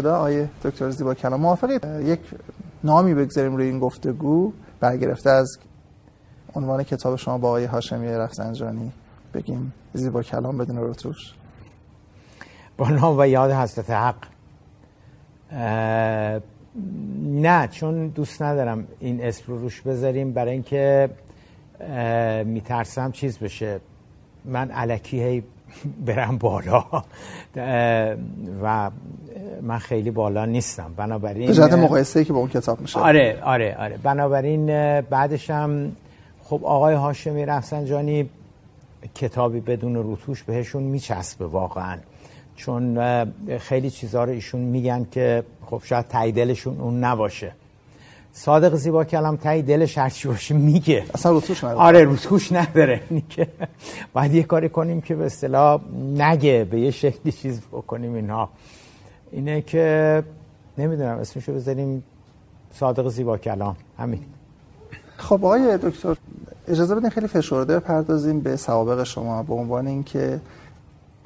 خدا آیه دکتر زیبا کلام موافقید یک نامی بگذاریم روی این گفتگو برگرفته از عنوان کتاب شما با آقای هاشمی رفسنجانی بگیم زیبا کلام بدون رتوش. با نام و یاد حضرت حق. نه چون دوست ندارم این اسم رو روش بذاریم. برای اینکه میترسم چیز بشه. من علکی هی برم بالا. و من خیلی بالا نیستم. بنابراین به جهت مقایسه که با اون کتاب میشه. آره آره آره. بنابراین بعدشم خب آقای هاشمی رفسنجانی کتابی بدون روتوش بهشون میچسبه واقعا. چون خیلی چیزها رو ایشون میگن که خب شاید تایی دلشون اون نباشه. صادق زیبا کلام تایی دلش هرچی باشه میگه. اصلا روتوش نداره. آره روتوش نداره که باید یه کاری کنیم که به اصطلاح نگه به یه شکلی چیز بکنیم اینها. اینه که نمی‌دونم اسمشو بذاریم صادق زیبا کلام همین. خب آقای دکتر اجازه بدین خیلی فشرده بپردازیم به سوابق شما به عنوان اینکه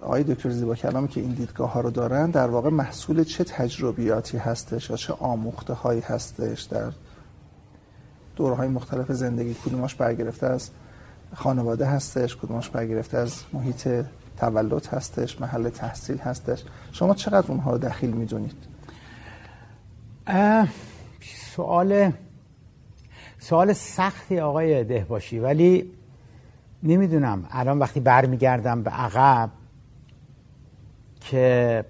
آقای دکتر زیبا کلامی که این دیدگاه ها رو دارن در واقع محصول چه تجربیاتی هستش یا چه آموخته هایی هستش در دورهای مختلف زندگی؟ کدوماش برگرفته از خانواده هستش؟ کدوماش برگرفته از محیط تولد هستش؟ محل تحصیل هستش؟ شما چقدر اونها رو دخیل می‌دونید؟ سوال سوال سختی آقای دهباشی ولی نمی‌دونم. الان وقتی برمیگردم به عقب که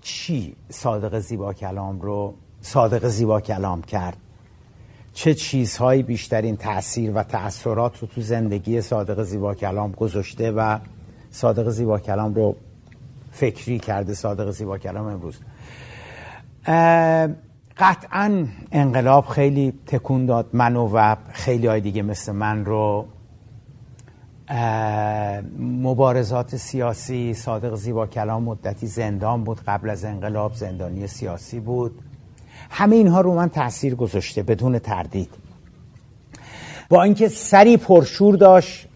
چی صادق زیبا کلام رو صادق زیبا کلام کرد؟ چه چیزهایی بیشترین تاثیر و تأثیرات رو تو زندگی صادق زیبا کلام گذاشته و صادق زیبا کلام رو فکری کرده صادق زیبا کلام امروز؟ قطعا انقلاب خیلی تکون داد منو و خیلی های دیگه مثل من رو مبارزات سیاسی صادق زیبا کلام مدتی زندان بود قبل از انقلاب زندانی سیاسی بود. همه اینها رو من تاثیر گذاشته بدون تردید. با اینکه سری پرشور داشت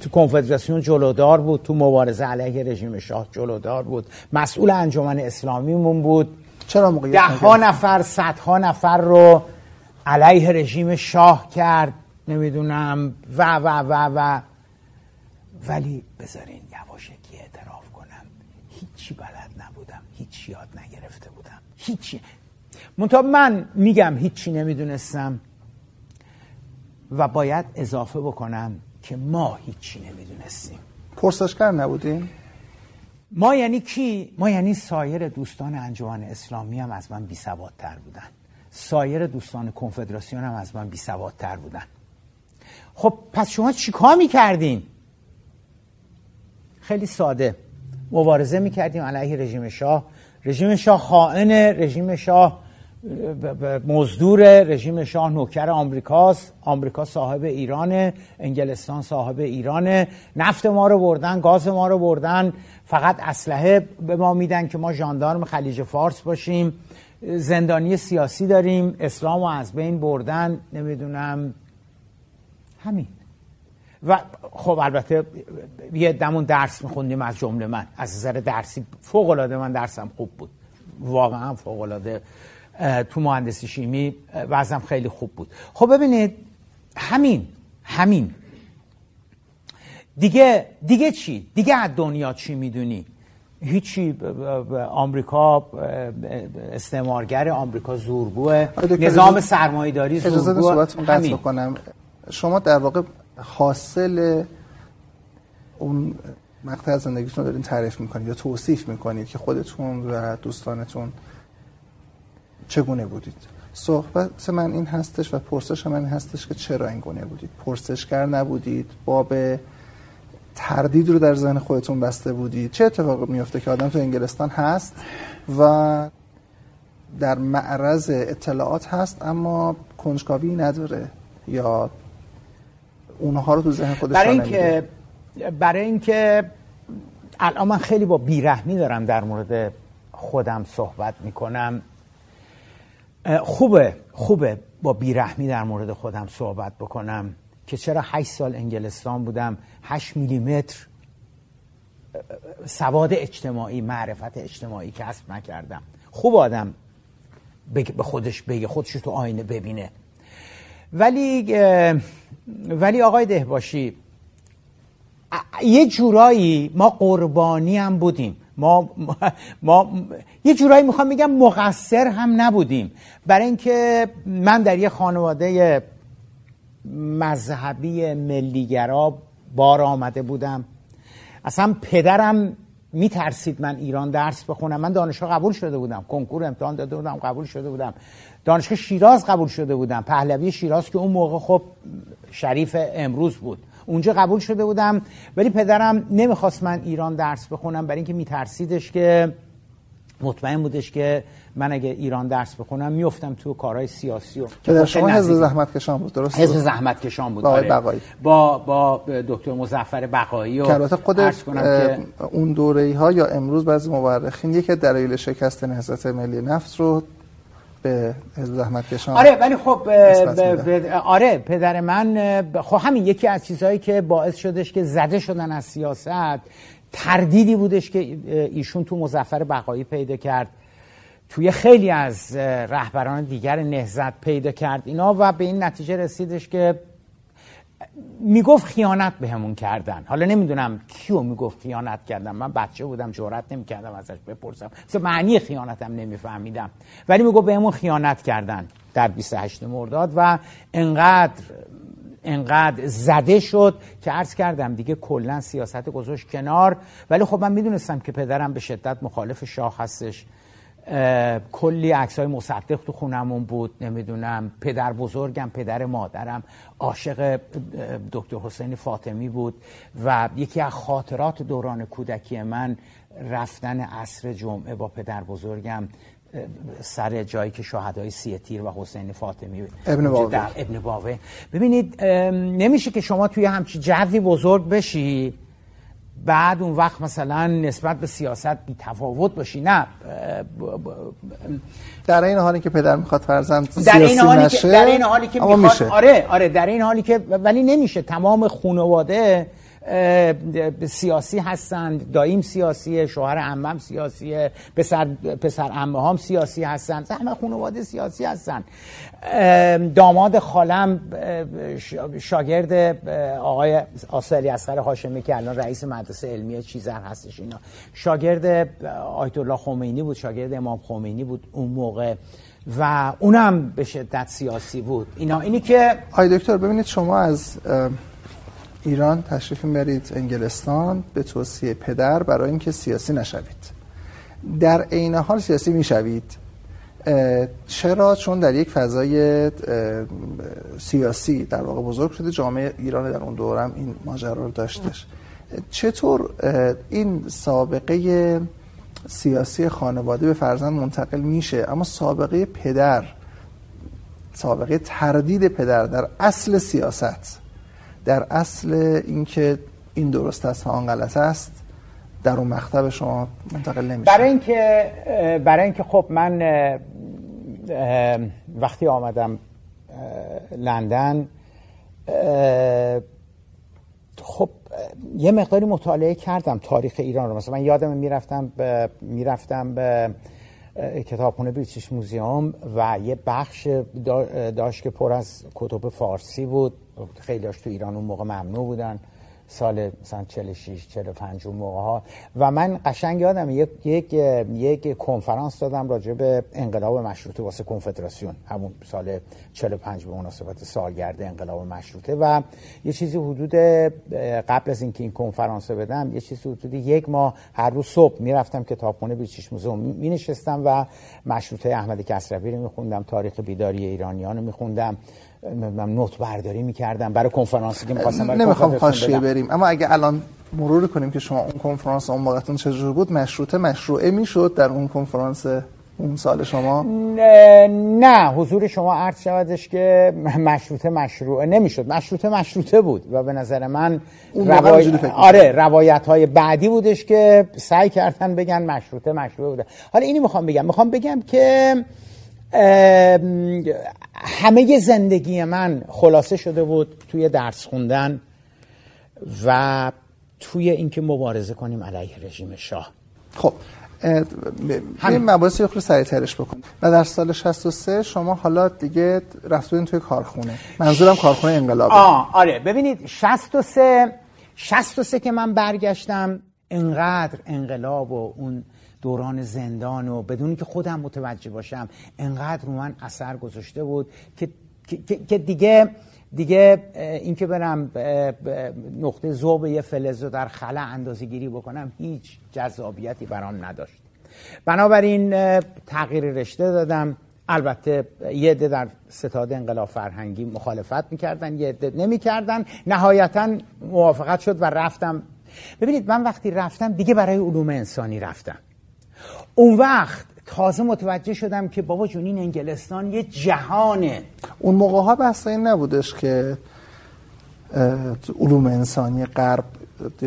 تو کنفدراسیون جلودار بود تو مبارزه علیه رژیم شاه جلودار بود. مسئول انجمن اسلامیمون بود. چرا ده ها نفر صدها نفر رو علیه رژیم شاه کرد. نمی‌دونم و و و و ولی بذارین یواشکی اعتراف کنم. هیچی بلد نبودم هیچی یاد نگرفته بودم. هیچی. منتها من میگم هیچی نمی‌دونستم و باید اضافه بکنم که ما هیچی نمی‌دونستیم. پرسشگر نبودیم ما یعنی کی؟ ما یعنی سایر دوستان انجمن اسلامی هم از من بی تر بودن. سایر دوستان کنفدراسیون هم از من بی تر بودن. خب پس شما چیکار می‌کردین؟ خیلی ساده. مبارزه می‌کردیم علیه رژیم شاه. رژیم شاه خائن رژیم شاه مزدور رژیم شاه نوکر آمریکاست. آمریکا صاحب ایرانه. انگلستان صاحب ایرانه. نفت ما رو بردن گاز ما رو بردن. فقط اسلحه به ما میدن که ما ژاندارم خلیج فارس باشیم. زندانی سیاسی داریم. اسلام رو از بین بردن. نمی‌دونم. همین. و خب البته یه دمون درس میخوندیم از جمله من. از نظر درسی فوق العاده من درسم خوب بود. واقعا فوق العاده تو مهندسی شیمی وضعم خیلی خوب بود. خب ببینید همین همین. دیگه دیگه چی؟ دیگه از دنیا چی می‌دونی؟ هیچی آمریکا استعمارگر آمریکا زورگوه. نظام سرمایه‌داری زورگوه. همین. کنم شما در واقع حاصل اون مقطع زندگیتون دارین تعریف می‌کنید یا توصیف می‌کنید که خودتون و دوستانتون چگونه بودید؟ صحبت من این هستش و پرسش من این هستش که چرا این گونه بودید؟ پرسشگر نبودید؟ باب تردید رو در ذهن خودتون بسته بودید؟ چه اتفاقی میفته که آدم تو انگلستان هست و در معرض اطلاعات هست اما کنجکاوی نداره یا اونها رو تو ذهن خودش برای اینکه برای اینکه الان من خیلی با بیرحمی دارم در مورد خودم صحبت می‌کنم. خوبه خوبه با بیرحمی در مورد خودم صحبت بکنم که چرا 8 سال انگلستان بودم 8 میلیمتر سواد اجتماعی معرفت اجتماعی کسب نکردم. خوب آدم به خودش بگه خودش تو آینه ببینه. ولی ولی آقای دهباشی یه جورایی ما قربانی هم بودیم. ما, ما یه جورایی می‌خوام بگم مقصر هم نبودیم. برای اینکه من در یه خانواده مذهبی ملیگرا بار آمده بودم. اصلا پدرم میترسید من ایران درس بخونم؟ من دانشگاه قبول شده بودم. کنکور امتحان داده بودم قبول شده بودم. دانشگاه شیراز قبول شده بودم. پهلوی شیراز که اون موقع خب شریف امروز بود. اونجا قبول شده بودم. ولی پدرم نمی‌خواست من ایران درس بخونم برای اینکه میترسیدش که مطمئن بودش که من اگه ایران درس بخونم میفتم تو کارهای سیاسی و که در شما حزب زحمت کشان بود درست حزب زحمت کشان بود با آره. بقایی. با با دکتر مظفر بقایی و البته خود اون دوره ها یا امروز بعضی مورخین یکی دلایل شکست نهضت ملی نفت رو به حزب زحمت کشان آره ولی خب آره پدر من خب همین یکی از چیزهایی که باعث شدش که زده شدن از سیاست تردیدی بودش که ایشون تو مزفر بقایی پیدا کرد. توی خیلی از رهبران دیگر نهزت پیدا کرد. اینا و به این نتیجه رسیدش که می‌گفت خیانت بهمون کردن. حالا نمی‌دونم کیو می‌گفت خیانت کردن. من بچه بودم جرأت نمی‌کردم ازش بپرسم. مثلا معنی خیانتم نمیفهمیدم. ولی می‌گفت بهمون خیانت کردن در 28 مرداد و انقدر انقدر زده شد که عرض کردم دیگه کلا سیاست گذاشت کنار. ولی خب من می‌دونستم که پدرم به شدت مخالف شاه هستش. کلی عکس های مصدق تو خونمون بود نمی‌دونم پدر بزرگم پدر مادرم عاشق دکتر حسین فاطمی بود و یکی از خاطرات دوران کودکی من رفتن عصر جمعه با پدر بزرگم. سر جایی که شهدای سی تیر و حسین فاطمی ابن باوه. در ابن باوه. ببینید نمیشه که شما توی همچی جوی بزرگ بشی بعد اون وقت مثلا نسبت به سیاست بی تفاوت باشی نه در این حالی که پدر می‌خواد فرزند در این حالی نشه که در این حالی که می‌خواد میشه. آره آره در این حالی که ولی نمیشه تمام خانواده سیاسی هستند دایم سیاسیه شوهر عمم سیاسیه پسر پسر عمه هم سیاسی هستند همه خانواده سیاسی هستند داماد خالم شاگرد آقای آسلی اصغر هاشمی که الان رئیس مدرسه علمی چیزر هستش اینا. شاگرد آیت الله خمینی بود شاگرد امام خمینی بود اون موقع و اونم به شدت سیاسی بود. اینا اینی که آی دکتر ببینید شما از ایران تشریف می‌برید انگلستان به توصیه پدر برای اینکه سیاسی نشوید. در عین حال سیاسی می‌شوید. چرا؟ چون در یک فضای سیاسی در واقع بزرگ شده جامعه ایران در اون دورم این ماجرا رو داشتش. چطور این سابقه سیاسی خانواده به فرزند منتقل میشه؟ اما سابقه پدر سابقه تردید پدر در اصل سیاست در اصل اینکه این درست است و آن غلط است در اون مکتب شما منتقل نمیشه برای اینکه برای اینکه خب من وقتی آمدم لندن خب یه مقداری مطالعه کردم تاریخ ایران رو. مثلا من یادم می‌رفتم به می‌رفتم به کتابخونه بریتیش موزیوم و یه بخش داشت که پر از کتب فارسی بود. خیلی تو ایران اون موقع ممنوع بودن. سال مثلا 46 45 اون موقع ها و من قشنگ یادم یک یک یک کنفرانس دادم راجع به انقلاب مشروطه واسه کنفدراسیون. همون سال 45 به مناسبت سالگرد انقلاب مشروطه. و یه چیزی حدود قبل از اینکه این کنفرانس بدم یه چیزی حدود یک ماه هر روز صبح می‌رفتم کتابخونه بیچیش موزه می نشستم و مشروطه احمد کسروی رو میخوندم تاریخ بیداری ایرانیان رو میخوندم. نوت برداری می‌کردم. برای کنفرانسی که می‌خواستم برای نمی‌خوام حاشیه بریم. اما اگه الان مرور کنیم که شما اون کنفرانس اون موقعتون چجور بود مشروطه مشروعه می‌شد در اون کنفرانس اون سال شما؟ نه حضور شما عرض شودش که مشروطه مشروعه نمی‌شد. مشروطه مشروطه بود و به نظر من روای... آره روایت های بعدی بودش که سعی کردن بگن مشروطه مشروعه بوده. حالا اینی می‌خوام بگم. می‌خوام بگم که همه زندگی من خلاصه شده بود توی درس خوندن و توی اینکه مبارزه کنیم علیه رژیم شاه. خب این مباحث رو سریعترش بکن و در سال 63 شما حالا دیگه رفتین توی کارخونه. منظورم کارخونه انقلاب. آه آره. ببینید 63 63 که من برگشتم انقدر انقلاب و اون دوران زندان و بدون که خودم متوجه باشم انقدر رو من اثر گذاشته بود که, که, دیگه دیگه اینکه برم نقطه زوب یه فلز رو در خلا اندازه گیری بکنم هیچ جذابیتی برام نداشت. بنابراین تغییر رشته دادم. البته یه عده در ستاد انقلاب فرهنگی مخالفت می‌کردن یه عده نمی‌کردن. نهایتا موافقت شد و رفتم. ببینید من وقتی رفتم دیگه برای علوم انسانی رفتم. اون وقت تازه متوجه شدم که بابا جون این انگلستان یه جهانه. اون موقع ها بحث این نبودش که علوم انسانی غرب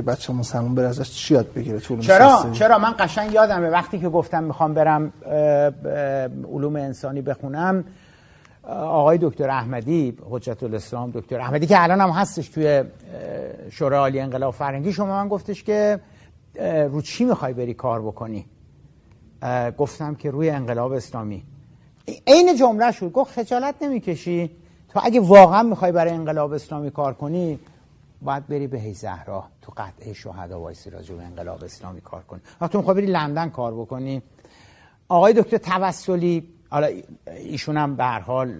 بچه مسلمان بره ازش چی یاد بگیره تو چرا؟ چرا؟ من قشنگ یادمه وقتی که گفتم می‌خوام برم علوم انسانی بخونم آقای دکتر احمدی حجت الاسلام دکتر احمدی که الان هم هستش توی شورای عالی انقلاب فرنگی شما من گفتش که رو چی می‌خوای بری کار بکنی؟ گفتم که روی انقلاب اسلامی. عین جمله شد. گفت خجالت نمی‌کشی. تو اگه واقعا می‌خوای برای انقلاب اسلامی کار کنی باید بری به هی زهرا تو قطعه شهدا وایسی راجع به انقلاب اسلامی کار کنی. تو می‌خوای بری لندن کار بکنی؟ آقای دکتر توسلی حالا ایشون هم به هر حال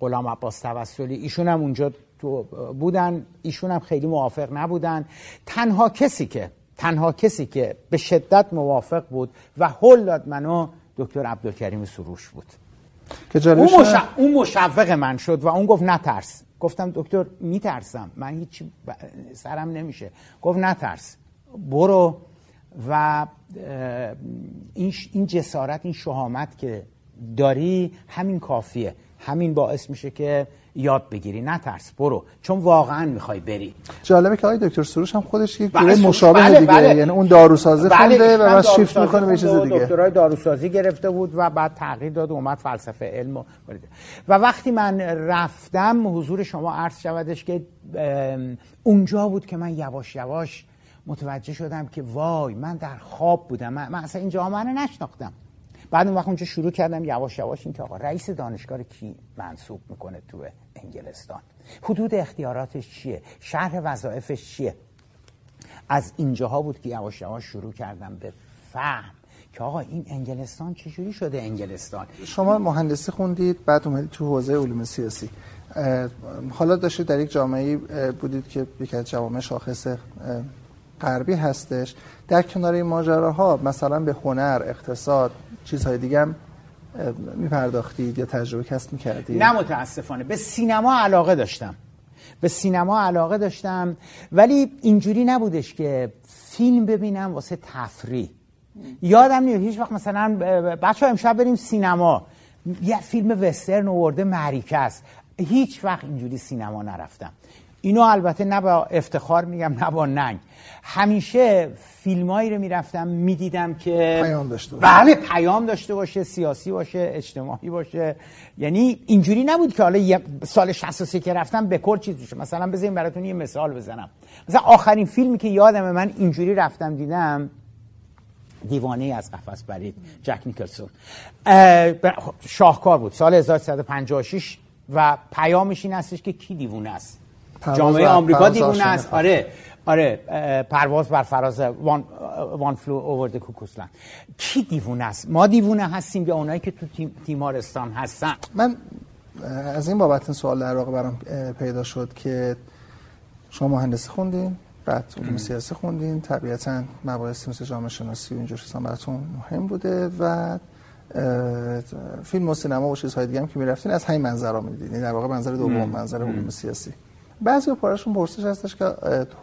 غلام عباس توسلی ایشون هم اونجا تو بودن. ایشون هم خیلی موافق نبودن. تنها کسی که تنها کسی که به شدت موافق بود و هل داد منو دکتر عبدالکریم سروش بود. که اون, اون مشوق من شد و اون گفت نترس. گفتم دکتر میترسم. من هیچ سرم نمیشه. گفت نترس. برو و این جسارت این شهامت که داری همین کافیه. همین باعث میشه که یاد بگیری. نترس برو. چون واقعا می‌خوای بری. جالبه که آقای دکتر سروش هم خودش یک بله مشابه بله دیگه بله. یعنی اون داروسازی بله خونده و بعد شیفت می‌کنه به چیز دیگه. دکترای داروسازی گرفته بود و بعد تغییر داد و اومد فلسفه علم و, و وقتی من رفتم حضور شما عرض شودش که اونجا بود که من یواش یواش متوجه شدم که وای من در خواب بودم. من, من اصلا این جامعه رو نشناختم. بعد اون وقت اونجا شروع کردم یواش یواش این که آقا رئیس دانشگاه کی منصوب می‌کنه تو انگلستان؟ حدود اختیاراتش چیه؟ شرح وظایفش چیه؟ از اینجاها بود که یواش یواش شروع کردم به فهم که آقا این انگلستان چجوری شده انگلستان؟ شما مهندسی خوندید بعد اومدید تو حوزه علوم سیاسی. حالا داشتید در یک جامعه بودید که یکی از جوامع شاخص غربی هستش. در کنار این ماجراها مثلا به هنر اقتصاد چیزهای دیگه هم میپرداختید یا تجربه کسب می‌کردید؟ نه متاسفانه. به سینما علاقه داشتم. به سینما علاقه داشتم. ولی اینجوری نبودش که فیلم ببینم واسه تفریح. یادم نیست. هیچ وقت مثلا بچه امشب بریم سینما. یه فیلم وسترن ورده معریکه است. هیچ وقت اینجوری سینما نرفتم. اینو البته نه با افتخار میگم نه با ننگ. همیشه فیلمایی رو می‌رفتم می‌دیدم که پیام داشته باشه. بله پیام داشته باشه سیاسی باشه اجتماعی باشه. یعنی اینجوری نبود که حالا سال 63 که رفتم به کل چیز بشه. مثلا بذاریم براتون یه مثال بزنم. مثلا آخرین فیلمی که یادم من اینجوری رفتم دیدم دیوانه از قفس برید جک نیکلسون. خب، شاهکار بود سال 1356 و پیامش این هستش که کی دیوونه است؟ جامعه آمریکا دیوونه است. آره آره پرواز بر فراز One, One Flew Over the Cuckoo's Nest. کی دیوونه است؟ ما دیوونه هستیم یا اونایی که تو تیمارستان هستن؟ من از این بابت سوال در واقع برام پیدا شد که شما مهندسی خوندین بعد علوم سیاسی خوندین طبیعتا مباحث مثل جامعه شناسی و اینجور چیزا براتون مهم بوده و فیلم و سینما و چیزهای دیگه هم که می‌رفتین از همین منظر می‌دیدین. یعنی در واقع منظر دوم منظر علوم سیاسی. بعضی پارشون پرسش هستش که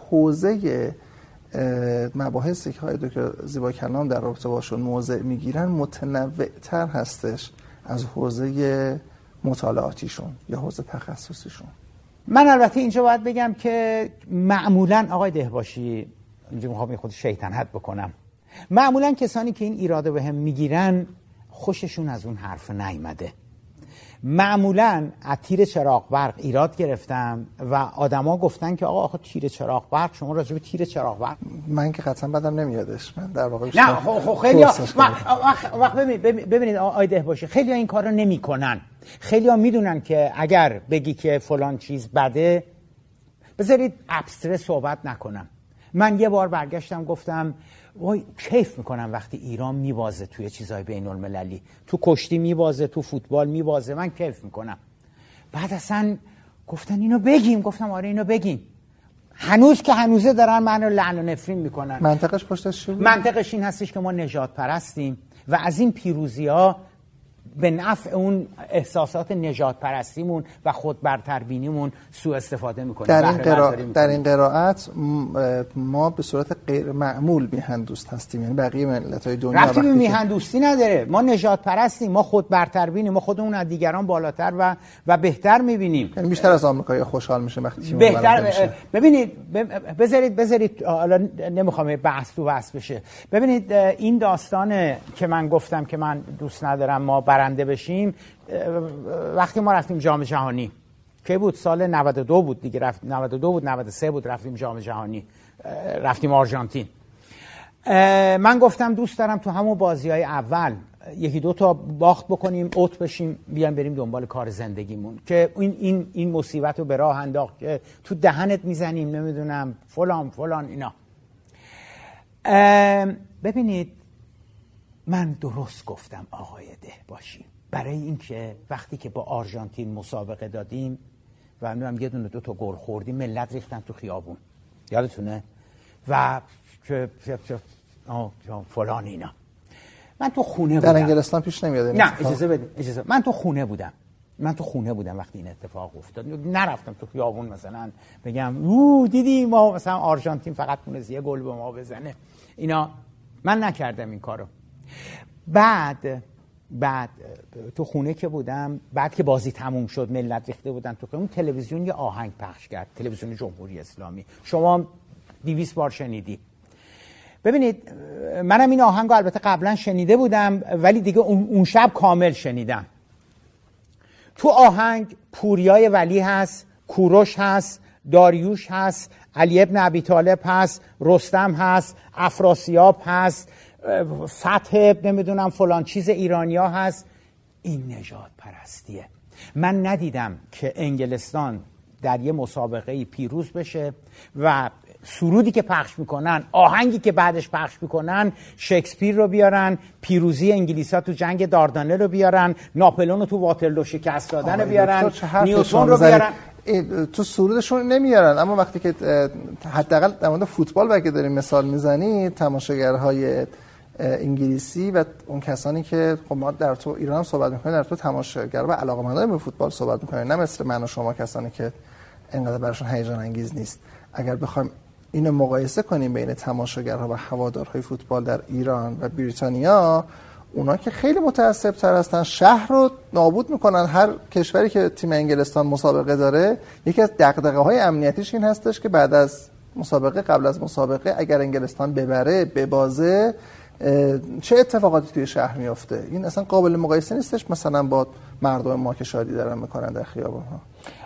حوزه مباحثی که های دکتر زیبا کلام در رابطه باشون موضع می‌گیرن متنوع تر هستش از حوزه مطالعاتیشون یا حوزه تخصصیشون. من البته اینجا باید بگم که معمولا آقای دهباشی اینجا می‌خوام خود شیطنت بکنم. معمولا کسانی که این ایراده به هم می‌گیرن خوششون از اون حرف نیمده معمولا از تیر چراغ برق ایراد گرفتم و آدما گفتن که آقا آخه تیر چراغ برق شما راجع به تیر چراغ برق من که قطعا بدم نمیادش. من در واقع نه خب, خب خیلی وقت ببینید آیده باشه خیلی این کارو نمی‌کنن. خیلی ها می‌دونن که اگر بگی که فلان چیز بده بذارید ابستره صحبت نکنم. من یه بار برگشتم گفتم وای کیف می‌کنم وقتی ایران میبازه توی چیزهای بین المللی تو کشتی میبازه تو فوتبال میبازه. من کیف می‌کنم. بعد اصلا گفتن اینو بگیم. گفتم آره اینو بگیم هنوز که هنوزه دارن منو لعن و نفرین می‌کنن. منطقش پشتش منطقش این هستش که ما نجات پرستیم و از این پیروزی ها به نفع اون احساسات نجات پرستیمون و خود برتربینیمون سوء استفاده می‌کنیم در این, قرا... در این قرائت ما به صورت غیر معمول میهن دوست هستیم. یعنی بقیه ملت های دنیا رفتی به میهن دوستی نداره. ما نجات پرستیم ما خود برتربینیم ما خودمون از دیگران بالاتر و و بهتر می‌بینیم. یعنی بیشتر از آمریکایی خوشحال میشه وقتی بهتر ببینید بذارید بذارید حالا نمی‌خوام بحث تو بحث بشه. ببینید این داستانه که من گفتم که من دوست ندارم ما برنده بشیم وقتی ما رفتیم جام جهانی که بود؟ سال 92 بود دیگه رفت 92 بود 93 بود رفتیم جام جهانی رفتیم آرژانتین. من گفتم دوست دارم تو همون بازی های اول یکی دو تا باخت بکنیم اوت بشیم بیان بریم دنبال کار زندگیمون که این این این مصیبت رو به راه انداخت که تو دهنت می‌زنیم نمی‌دونم فلان فلان اینا. ببینید من درست گفتم آقای ده باشیم برای اینکه وقتی که با آرژانتین مسابقه دادیم و هم یه دونه دو تا گل خوردیم ملت ریختن تو خیابون. یادتونه؟ و فلان اینا. من تو خونه بودم. در انگلستان پیش نمیاد. نه اجازه بده اجازه. من تو خونه بودم. من تو خونه بودم وقتی این اتفاق افتاد. نرفتم تو خیابون مثلا. بگم او دیدی ما مثلا آرژانتین فقط تونست یه گل به ما بزنه. اینا. من نکردم این کارو. بعد بعد تو خونه که بودم بعد که بازی تموم شد ملت ریخته بودن تو خونه تلویزیون یه آهنگ پخش کرد تلویزیون جمهوری اسلامی. شما دیویس بار شنیدی. ببینید منم این آهنگ رو البته قبلا شنیده بودم ولی دیگه اون شب کامل شنیدم. تو آهنگ پوریای ولی هست کوروش هست داریوش هست علی ابن ابی طالب هست رستم هست افراسیاب هست. فتح نمی‌دونم فلان چیز ایرانیا هست. این نجات پرستیه من ندیدم که انگلستان در یه مسابقه پیروز بشه و سرودی که پخش می‌کنن آهنگی که بعدش پخش می‌کنن شکسپیر رو بیارن پیروزی انگلیسا تو جنگ داردانه رو بیارن ناپلون رو تو واترلو شکست دادن رو بیارن نیوتون رو بیارن. تو سرودشون نمیارن اما وقتی که حداقل در مورد فوتبال وقتی داریم مثال می‌زنی تماشاگرهای انگلیسی و اون کسانی که خب ما در تو ایران هم صحبت می‌کنیم در تو تماشاگر و علاقه‌مندان به فوتبال صحبت می‌کنیم. نه مثل من و شما کسانی که انقدر براشون هیجان انگیز نیست. اگر بخوایم اینو مقایسه کنیم بین تماشاگرها و هوادارهای فوتبال در ایران و بریتانیا اونا که خیلی متعصب تر هستن شهر رو نابود می‌کنن. هر کشوری که تیم انگلستان مسابقه داره یکی از دغدغه های امنیتیش این هستش که بعد از مسابقه قبل از مسابقه اگر انگلستان ببره ببازه چه اتفاقاتی توی شهر میافته؟ این اصلا قابل مقایسه نیستش مثلا با مردم ما که شادی دارن می‌کنن در خیابان ها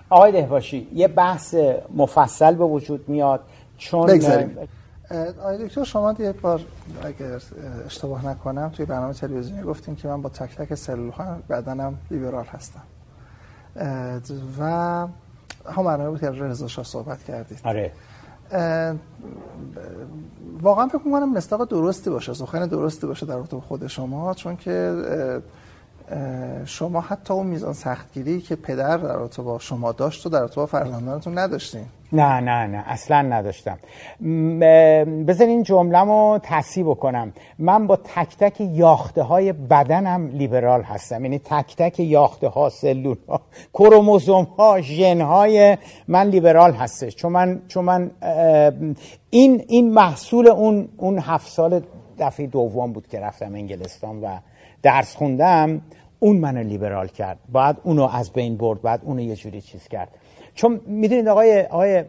آقای دهباشی یه بحث مفصل به وجود میاد چون بگذاریم. آقای دکتر شما یه بار اگر اشتباه نکنم توی برنامه تلویزیونی گفتیم که من با تک تک سلول ها بدنم لیبرال هستم. و هم برنامه بود که رضا صحبت کردید. آره. واقعا فکر می‌کنم مستاق درستی باشه سخن درستی باشه در رابطه خود شما چون که شما حتی اون میزان سختگیری که پدر در رابطه با شما داشت و در رابطه با فرزندانتون نداشتین. نه نه نه اصلا نداشتم. بذار این جمله تصیب بکنم. من با تک تک یاخته های بدنم لیبرال هستم. یعنی تک تک یاخته ها سلول ها کروموزوم ها ژن های من لیبرال هستش. چون من چون من این این محصول اون اون هفت سال دفعه دوم بود که رفتم انگلستان و درس خوندم. اون منو لیبرال کرد. بعد اونو از بین برد بعد اونو یه جوری چیز کرد. چون می‌دونید آقای آقای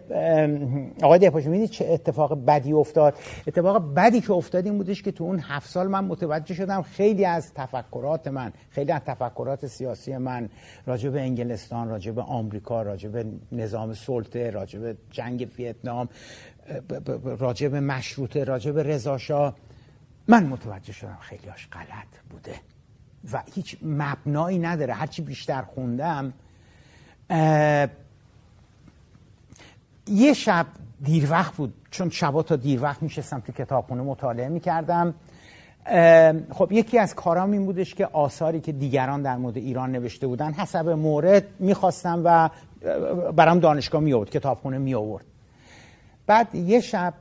آقای دهپاشی می‌دونید چه اتفاق بدی افتاد؟ اتفاق بدی که افتاد این بودش که تو اون هفت سال من متوجه شدم خیلی از تفکرات من خیلی از تفکرات سیاسی من راجع به انگلستان راجع به آمریکا راجع به نظام سلطه راجع به جنگ ویتنام راجع به مشروطه راجع به رضا من متوجه شدم خیلی هاش غلط بوده. و هیچ مبنایی نداره. هرچی بیشتر خوندم یه شب دیر وقت بود. چون شبا تا دیر وقت میشستم تو کتابخونه مطالعه می‌کردم. خب یکی از کارام این بودش که آثاری که دیگران در مورد ایران نوشته بودن حسب مورد می‌خواستم و برام دانشگاه می آورد کتابخونه می آورد بعد یه شب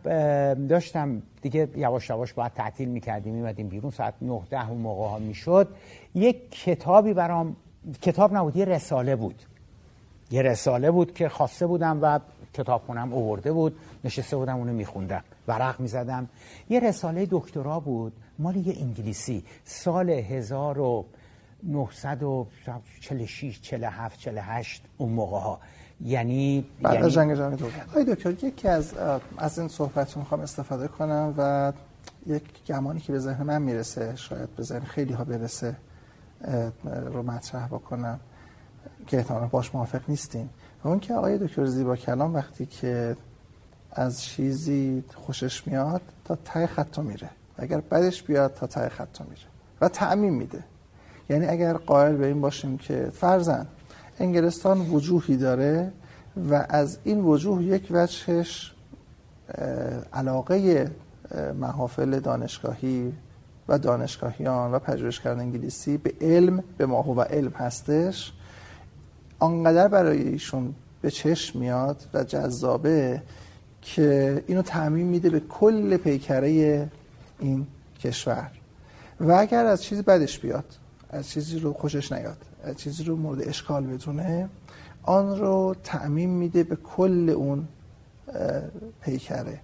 داشتم دیگه یواش یواش باید تعطیل می‌کردیم میمدیم بیرون. ساعت 9 ده اون موقع ها می‌شد. یک کتابی برام کتاب نبود یه رساله بود. یه رساله بود که خواسته بودم و کتابخونم اوورده بود. نشسته بودم اونو میخوندم. ورق می‌زدم. یه رساله دکترا بود مال یه انگلیسی. سال 1946 47 48 اون موقع ها. یعنی بعد یعنی... از جنگ جهانی دوم آقای دکتر یکی از از این صحبت می‌خوام استفاده کنم و یک گمانی که به ذهن من می‌رسه شاید به ذهن خیلی ها برسه رو مطرح بکنم که احتمالا باش موافق نیستیم و اون که آقای دکتر زیبا کلام وقتی که از چیزی خوشش میاد تا ته خط میره. اگر بدش بیاد تا ته خط میره و تعمیم میده. یعنی اگر قائل به این باشیم که فرزن انگلستان وجوهی داره و از این وجوه یک وجهش علاقه محافل دانشگاهی و دانشگاهیان و پژوهشگران انگلیسی به علم به ماهو و علم هستش. آنقدر برای ایشون به چشم میاد و جذابه که اینو تعمین میده به کل پیکره این کشور. و اگر از چیزی بدش بیاد از چیزی رو خوشش نیاد از چیزی رو مورد اشکال بدونه آن رو تعمین میده به کل اون پیکره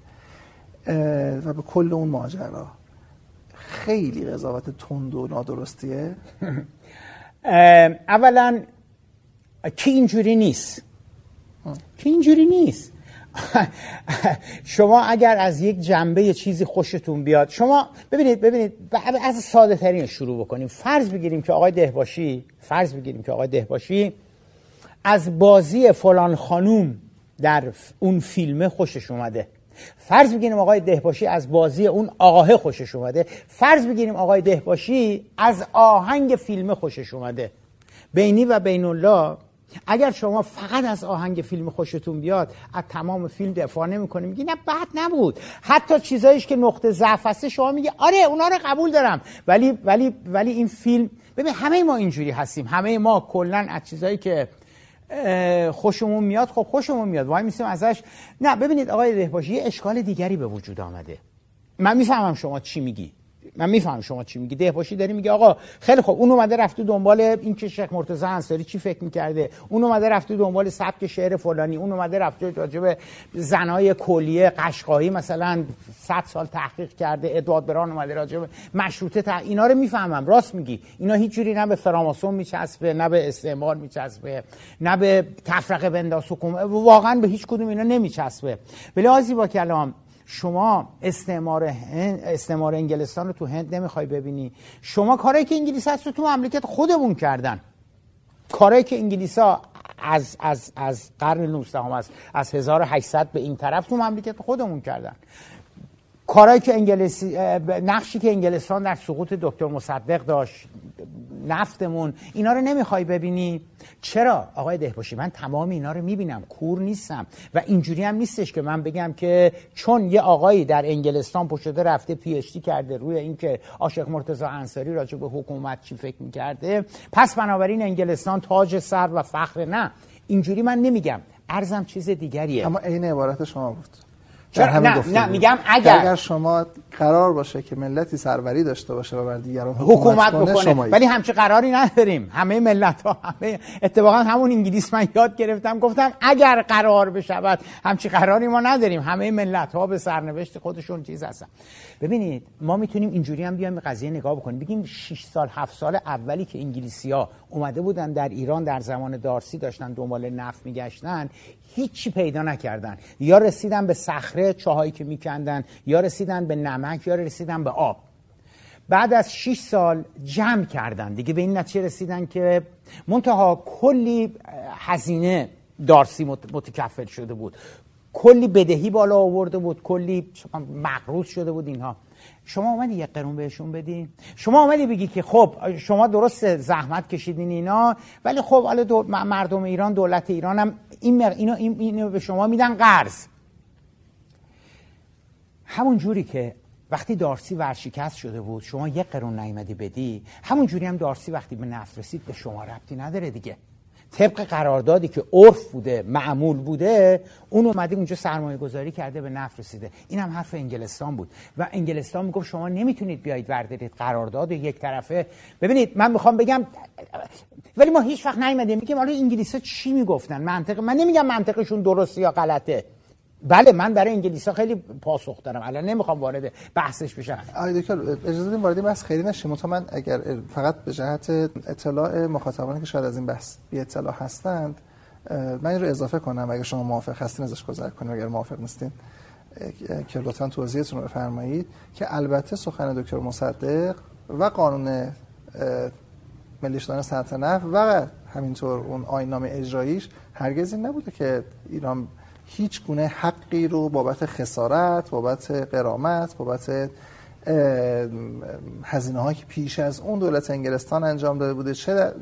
و به کل اون ماجرا. خیلی قضاوت تند و نادرستیه. اولا که اینجوری نیست؟ که اینجوری نیست؟ شما اگر از یک جنبه چیزی خوشتون بیاد شما ببینید ببینید از ساده ترین شروع بکنیم. فرض بگیریم که آقای دهباشی فرض بگیریم که آقای دهباشی از بازی فلان خانوم در اون فیلم خوشش اومده. فرض بگیریم آقای دهباشی از بازی اون آقاه خوشش اومده. فرض بگیریم آقای دهباشی از آهنگ فیلم خوشش اومده. بینی و بین الله اگر شما فقط از آهنگ فیلم خوشتون بیاد از تمام فیلم دفاع نمی‌کنه میگی نه بد نبود. حتی چیزایش که نقطه ضعف هسته شما میگه آره اونا رو قبول دارم. ولی ولی ولی این فیلم ببین همه ما اینجوری هستیم. همه ما کلا از چیزایی که خوشمون میاد خب خوشمون میاد. وای میسیم ازش. نه ببینید آقای دهباشی یه اشکال دیگری به وجود آمده. من می‌فهمم شما چی میگی. من میفهم شما چی میگی. دهباشی داری میگه آقا خیلی خوب. اون اومده رفته دنبال این که شیخ مرتضی انصاری چی فکر می‌کرده. اون اومده رفته دنبال سبک شعر فلانی. اون اومده رفته راجب زنای کلیه قشقایی مثلا 100 سال تحقیق کرده. ادوارد بران اومده راجب مشروطه تا اینا رو می‌فهمم. راست میگی. اینا هیچ جوری نه به فراماسون میچسبه نه به استعمار میچسبه نه به تفرقه بنداز حکومت. واقعا به هیچ کدوم اینا نمیچسبه. ولی آزی با کلام شما استعمار استعمار انگلستان رو تو هند نمی‌خوای ببینی. شما کاری که انگلیس هست رو تو مملکت خودمون کردن. کاری که انگلیس ها از, از, از قرن 19 هم از, از 1800 به این طرف تو مملکت خودمون کردن. کارهایی که انگلیسی نقشی که انگلستان در سقوط دکتر مصدق داشت نفتمون. اینا رو نمی‌خوای ببینی. چرا؟ آقای دهباشی من تمام اینا رو می‌بینم. کور نیستم. و اینجوری هم نیستش که من بگم که چون یه آقایی در انگلستان پشته رفته پی کرده روی اینکه عاشق مرتضی انصاری راجع به حکومت چی فکر می‌کرده پس بنابراین انگلستان تاج سر و فخر نه. اینجوری من نمیگم. ارزم چیز دیگریه. اما عین عبارت شما بود. چرا؟ نه نه میگم اگر اگر شما قرار باشه که ملتی سروری داشته باشه و بر دیگران حکومت, بکنه. ولی همچه قراری نداریم. همه ملت ها همه اتفاقا همون انگلیس من یاد گرفتم گفتم اگر قرار بشود همچی قراری ما نداریم. همه ملت ها به سرنوشت خودشون چیز هستن. ببینید ما می‌تونیم اینجوری هم بیایم به قضیه نگاه بکنیم. بگیم 6 سال 7 سال اولی که انگلیسی ها اومده بودن در ایران در زمان دارسی داشتن دنبال نفت میگشتن هیچی پیدا نکردن. یا رسیدن به صخره چاهایی که میکندن یا رسیدن به نمک یا رسیدن به آب. بعد از 6 سال جمع کردن. دیگه به این نتیجه رسیدن که منتها کلی هزینه دارسی متکفل شده بود. کلی بدهی بالا آورده بود کلی مقروض شده بود اینها. شما اومدی یک قرون بهشون بدی؟ شما اومدی بگی که خب شما درست زحمت کشیدین اینا ولی خب حالا مردم ایران دولت ایران هم این اینو, اینو به شما میدن قرض. همون جوری که وقتی دارسی ورشکست شده بود شما یک قرون نیومدی بدی همون جوری هم دارسی وقتی به نفت رسید به شما ربطی نداره دیگه. طبق قراردادی که عرف بوده معمول بوده اون اومده اونجا سرمایه گذاری کرده به نفت رسیده. این هم حرف انگلستان بود. و انگلستان می‌گفت شما نمی‌تونید بیایید وردارید قرارداد یک طرفه. ببینید من می‌خوام بگم ولی ما هیچ وقت نیومدیم. میگیم حالا انگلیسا چی می‌گفتن؟ منطق من نمیگم منطقشون درسته یا غلطه. بله من برای انگلیسی خیلی پاسخ دارم. الان نمی‌خوام وارد بحثش بشم. آقای دکتر اجازه بدید وارد بحث خیلی نشیم. تو من اگر فقط به جهت اطلاع مخاطبانی که شاید از این بحث بی اطلاع هستند من این رو اضافه کنم. اگر شما موافق هستین ازش گذر کنیم. اگر موافق نیستین که لطفا توضیحتون رو بفرمایید که البته سخن دکتر مصدق و قانون ملی شدن سلطنت و همینطور اون آیین اجراییش هرگز این نبوده که ایران هیچ گونه حقی رو بابت خسارت بابت قرامت بابت هزینه هایی که پیش از اون دولت انگلستان انجام داده بوده چه در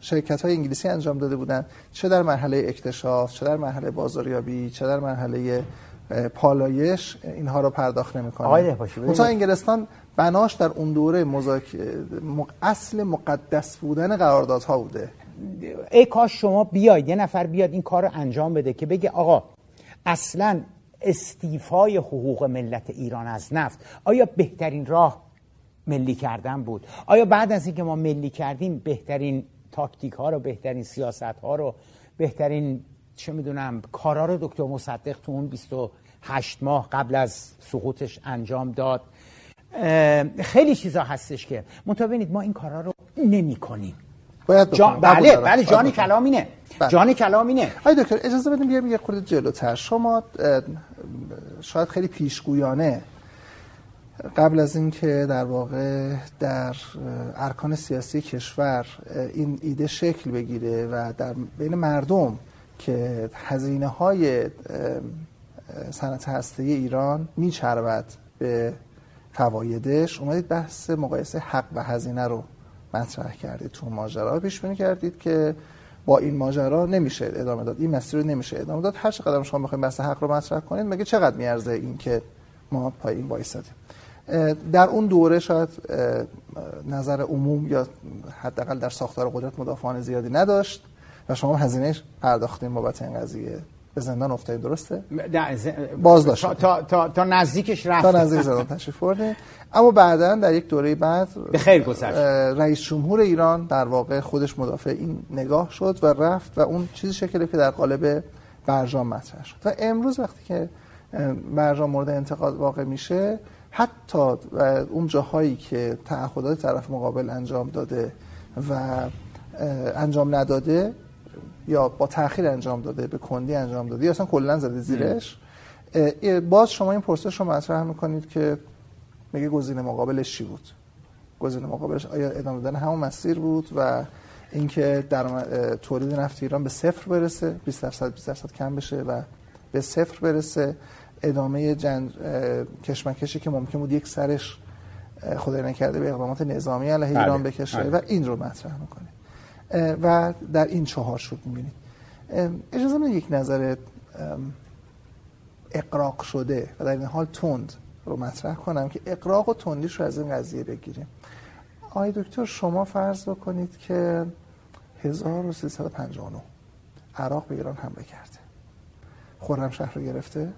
شرکت های انگلیسی انجام داده بودن چه در مرحله اکتشاف چه در مرحله بازاریابی چه در مرحله پالایش اینها رو پرداخت نمی‌کنه. آقای انگلستان بناش در اون دوره مزاک... اصل مقدس بودن قراردادها بوده. ای کاش شما بیاید یه نفر بیاد این کار رو انجام بده که بگه آقا اصلا استیفای حقوق ملت ایران از نفت آیا بهترین راه ملی کردن بود؟ آیا بعد از اینکه ما ملی کردیم بهترین تاکتیک ها رو بهترین سیاست ها رو بهترین چه می‌دونم کارا رو دکتر مصدق تو اون 28 ماه قبل از سقوطش انجام داد؟ خیلی چیزا هستش که ببینید ما این کارا رو نمی کنیم. باید جان... بله بله جان کلام اینه. بله. جان کلام اینه. آی دکتر اجازه بدیم بیایم یه خورده جلوتر. شما شاید خیلی پیشگویانه. قبل از اینکه در واقع در ارکان سیاسی کشور این ایده شکل بگیره و در بین مردم که هزینه های صنعت هسته ایران میچربد به فوایدش. اومدید بحث مقایسه حق و هزینه رو مطرح کردید تو ماجرا. پیش بینی کردید که با این ماجرا نمیشه ادامه داد. این مسیر رو نمیشه ادامه داد. هر چقدر شما بخواید بحث حق رو مطرح کنید مگه چقدر میارزه این که ما پای این وایسادیم در اون دوره شاید نظر عموم یا حداقل در ساختار قدرت مدافعان زیادی نداشت و شما هزینهش پرداختین بابت این قضیه. به زندان افتادید درسته؟ باز داشت تا, تا, تا, نزدیکش رفت. تا نزدیک زندان تشریف اما بعدا در یک دوره بعد به خیر گذشت. رئیس جمهور ایران در واقع خودش مدافع این نگاه شد و رفت و اون چیزی شکل که در قالب برجام مطرح شد. و امروز وقتی که برجام مورد انتقاد واقع میشه حتی اون جاهایی که تعهدات طرف مقابل انجام داده و انجام نداده یا با تاخیر انجام داده به کندی انجام داده یا اصلا کلا زده زیرش باز شما این پرسش رو مطرح می‌کنید که میگه گزینه مقابلش چی بود گزینه مقابلش آیا ادامه دادن همون مسیر بود و اینکه در تولید نفت ایران به صفر برسه 20 درصد 20 درصد کم بشه و به صفر برسه ادامه جنگ کشمکشی که ممکن بود یک سرش خدای نکرده به اقدامات نظامی علیه بله. ایران بکشه بله. و این رو مطرح می‌کنه و در این چهار شد می‌بینید اجازه من یک نظر اقراق شده و در این حال تند رو مطرح کنم که اقراق و تندیش رو از این قضیه بگیریم. آقای دکتر شما فرض بکنید که 1359 عراق به ایران حمله کرده. خورم شهر رو گرفته.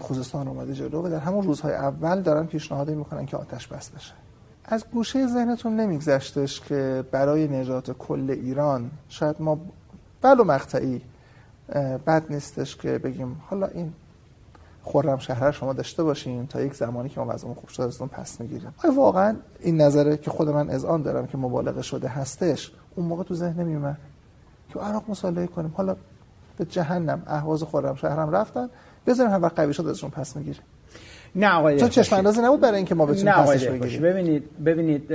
خوزستان اومده جلو و در همون روزهای اول دارن پیشنهاد می‌کنن که آتش بس بشه. از گوشه ذهنتون نمیگذشتش که برای نجات کل ایران شاید ما بلو مقطعی بد نیستش که بگیم حالا این خورم شهر شما داشته باشین تا یک زمانی که ما وضعمون خوب شده ازتون پس می‌گیریم. آیا واقعا این نظره که خود من اذعان دارم که مبالغه شده هستش اون موقع تو ذهن نمیومد که عراق مصالحه کنیم؟ حالا به جهنم اهواز خورم شهرم رفتن بذاریم هم وقت قوی ازشون پس می‌گیریم نه آقای چون چشم اندازی نبود برای اینکه ما بتونیم پسش بگیریم. ببینید ببینید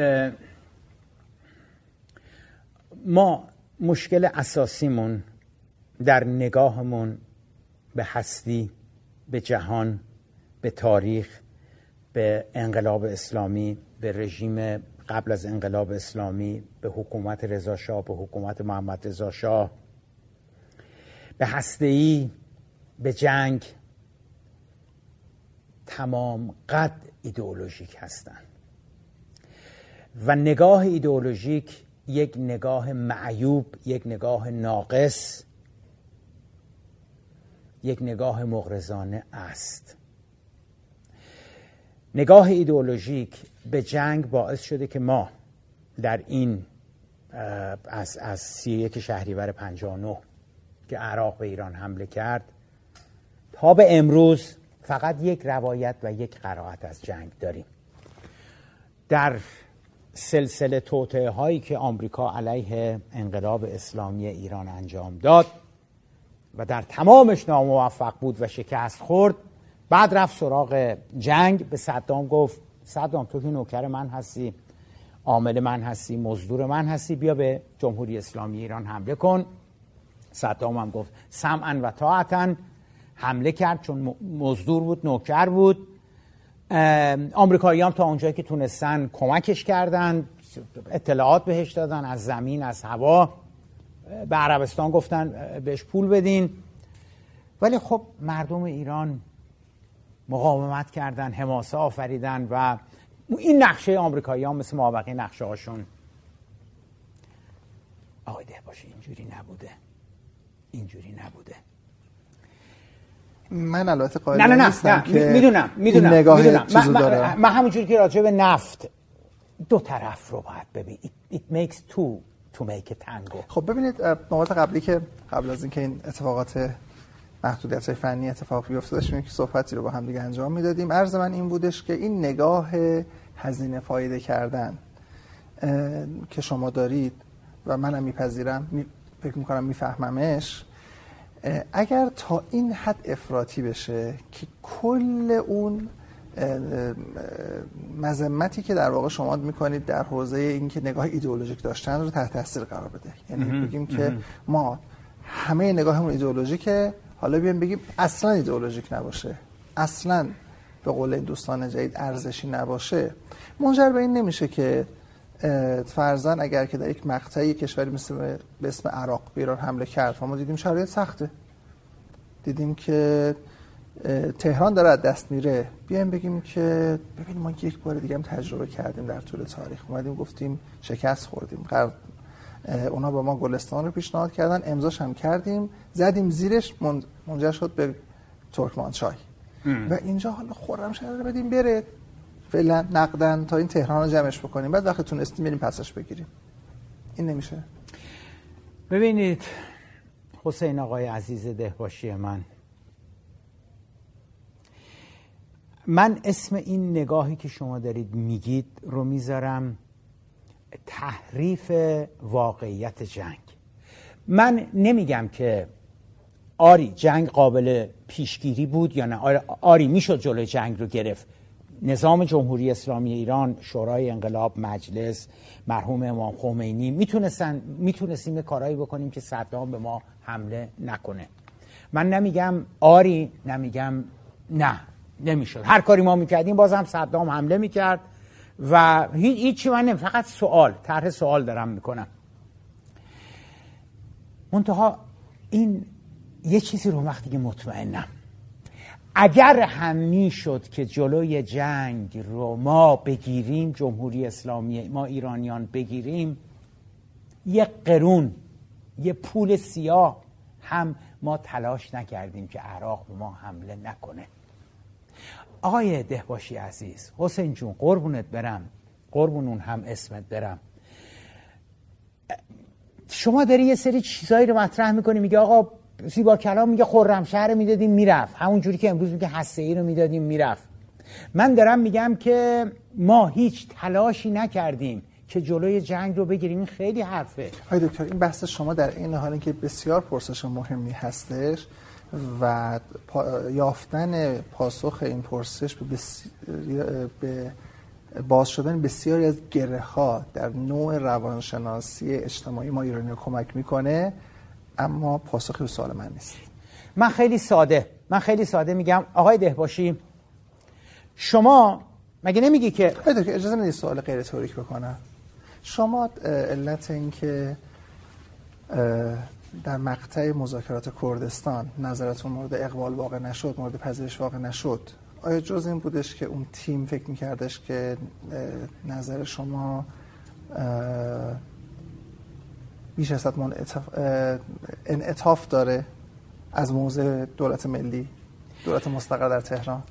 ما مشکل اساسیمون در نگاهمون به هستی به جهان به تاریخ به انقلاب اسلامی به رژیم قبل از انقلاب اسلامی به حکومت رضا شاه به حکومت محمد رضا شاه به هسته‌ای به جنگ تمام قد ایدئولوژیک هستند. و نگاه ایدئولوژیک یک نگاه معیوب یک نگاه ناقص یک نگاه مغرزانه است. نگاه ایدئولوژیک به جنگ باعث شده که ما در این از, از سی یک شهریور 59 که عراق به ایران حمله کرد تا به امروز فقط یک روایت و یک قرائت از جنگ داریم. در سلسله توطعه هایی که آمریکا علیه انقلاب اسلامی ایران انجام داد و در تمامش ناموفق بود و شکست خورد بعد رفت سراغ جنگ. به صدام گفت صدام تو که نوکر من هستی عامل من هستی مزدور من هستی بیا به جمهوری اسلامی ایران حمله کن. صدام هم گفت سمعا و طاعتا حمله کرد چون مزدور بود نوکر بود. آمریکایی هم تا اونجایی که تونستن کمکش کردن اطلاعات بهش دادن از زمین از هوا. به عربستان گفتن بهش پول بدین. ولی خب مردم ایران مقاومت کردن حماسه آفریدن و این نقشه آمریکایی ها مثل مابقی نقشه هاشون. آقای ده باشه اینجوری نبوده. اینجوری نبوده. من البته قائل نه نه نه که می‌دونم می‌دونم نگاه می‌دونم. من, داره. من همونجوری که راجع به نفت دو طرف رو باید ببین. It, it makes two to make a tango. خب ببینید نوبت قبلی که قبل از اینکه این اتفاقات محدودیت های فنی اتفاق بیفته داشتیم که صحبتی رو با هم دیگه انجام می‌دادیم. عرض من این بودش که این نگاه هزینه فایده کردن که شما دارید و منم میپذیرم می فکر می‌کنم میفهممش اگر تا این حد افراطی بشه که کل اون مذمتی که در واقع شما می‌کنید در حوزه اینکه نگاه ایدئولوژیک داشتن رو تحت تاثیر قرار بده. یعنی بگیم که ما همه نگاهمون ایدئولوژیکه حالا بیایم بگیم اصلا ایدئولوژیک نباشه. اصلا به قول این دوستان جدید ارزشی نباشه. منجر به این نمیشه که فرزن اگر که در یک مقطعی کشوری مثل به اسم عراق به ایران حمله کرد ما دیدیم شرایط سخته. دیدیم که تهران داره از دست میره. بیایم بگیم که ببینیم ما یک بار دیگه هم تجربه کردیم در طول تاریخ. اومدیم گفتیم شکست خوردیم. قرار اونا به ما گلستان رو پیشنهاد کردن. امضاش هم کردیم. زدیم زیرش منجر شد به ترکمانچای و اینجا حالا خورم رو بدیم بره. فعلا نقدن تا این تهران رو جمعش بکنیم. بعد وقتی تونستیم بریم پسش بگیریم. این نمیشه. ببینید حسین آقای عزیز دهباشی من. من اسم این نگاهی که شما دارید میگید رو می‌ذارم تحریف واقعیت جنگ. من نمیگم که آری جنگ قابل پیشگیری بود یا نه. آری می‌شد جلوی جنگ رو گرفت. نظام جمهوری اسلامی ایران شورای انقلاب مجلس مرحوم امام خمینی می‌تونستن می‌تونستیم کارهایی بکنیم که صدام به ما حمله نکنه. من نمیگم آری نمیگم نه. نمی‌شد. هر کاری ما می‌کردیم بازم صدام حمله می‌کرد و هیچی من فقط سوال طرح سوال دارم می‌کنم. منتها این یه چیزی رو وقتی که مطمئنم. اگر هم می‌شد که جلوی جنگ رو ما بگیریم جمهوری اسلامی ما ایرانیان بگیریم یه قرون یه پول سیاه هم ما تلاش نکردیم که عراق به ما حمله نکنه. آقای دهباشی عزیز حسین جون قربونت برم. قربونون هم اسمت برم. شما داری یه سری چیزایی رو مطرح می‌کنی میگه آقا زیبا کلام میگه خرمشهر می‌دادیم می‌رفت. همون جوری که امروز میگه هسته ای رو می‌دادیم می‌رفت. من دارم میگم که ما هیچ تلاشی نکردیم که جلوی جنگ رو بگیریم. این خیلی حرفه. های دکتر این بحث شما در این حال که بسیار پرسش مهمی هستش و یافتن پاسخ این پرسش به, به باز شدن بسیاری از گره ها در نوع روانشناسی اجتماعی ما ایرانی رو کمک می‌کنه. اما پاسخی به سوال من نیست. من خیلی ساده من خیلی ساده میگم آقای دهباشی شما مگه نمیگی که اجازه ندید سوال غیر توریک بکنم. شما علت این که در مقطع مذاکرات کردستان نظرتون مورد اقبال واقع نشد مورد پذیرش واقع نشد آیا جز این بودش که اون تیم فکر میکردش که نظر شما بیش از انعطاف داره از موضع دولت ملی دولت مستقر در تهران.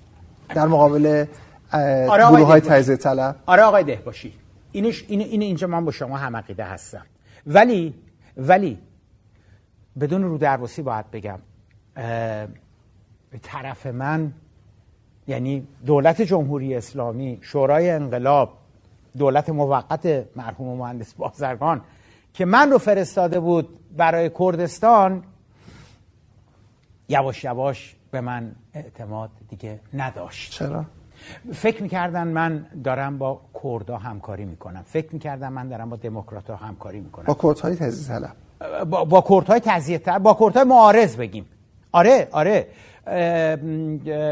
در مقابل آره گروه های تجزیه طلب. آره آقای ده باشی اینش این, این اینجا من با شما هم عقیده هستم. ولی ولی بدون رو درباسی باید بگم به طرف من یعنی دولت جمهوری اسلامی شورای انقلاب دولت موقت مرحوم مهندس بازرگان که من رو فرستاده بود برای کردستان یواش یواش به من اعتماد دیگه نداشت. چرا؟ فکر می‌کردن من دارم با کردها همکاری می‌کنم. فکر می‌کردن من دارم با دموکرات ها همکاری می‌کنم. با کردهای تزیه طلب با, با کردهای تزیه طلب با کردهای معارض بگیم. آره آره.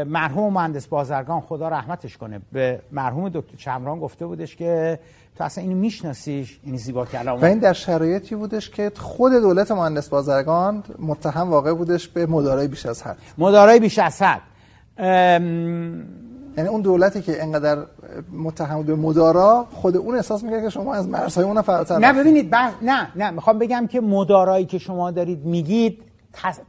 مرحوم مهندس بازرگان خدا رحمتش کنه. به مرحوم دکتر چمران گفته بودش که تو اصلا اینو میشناسیش این زیبا کلام و این در شرایطی بودش که خود دولت مهندس بازرگان متهم واقع بودش به مدارای بیش از حد. مدارای بیش از حد. یعنی اون دولتی که انقدر متهم به مدارا خود اون احساس می‌کنه که شما از مرزهای اون فراتر نه ببینید نه نه. می‌خوام بگم که مدارایی که شما دارید میگید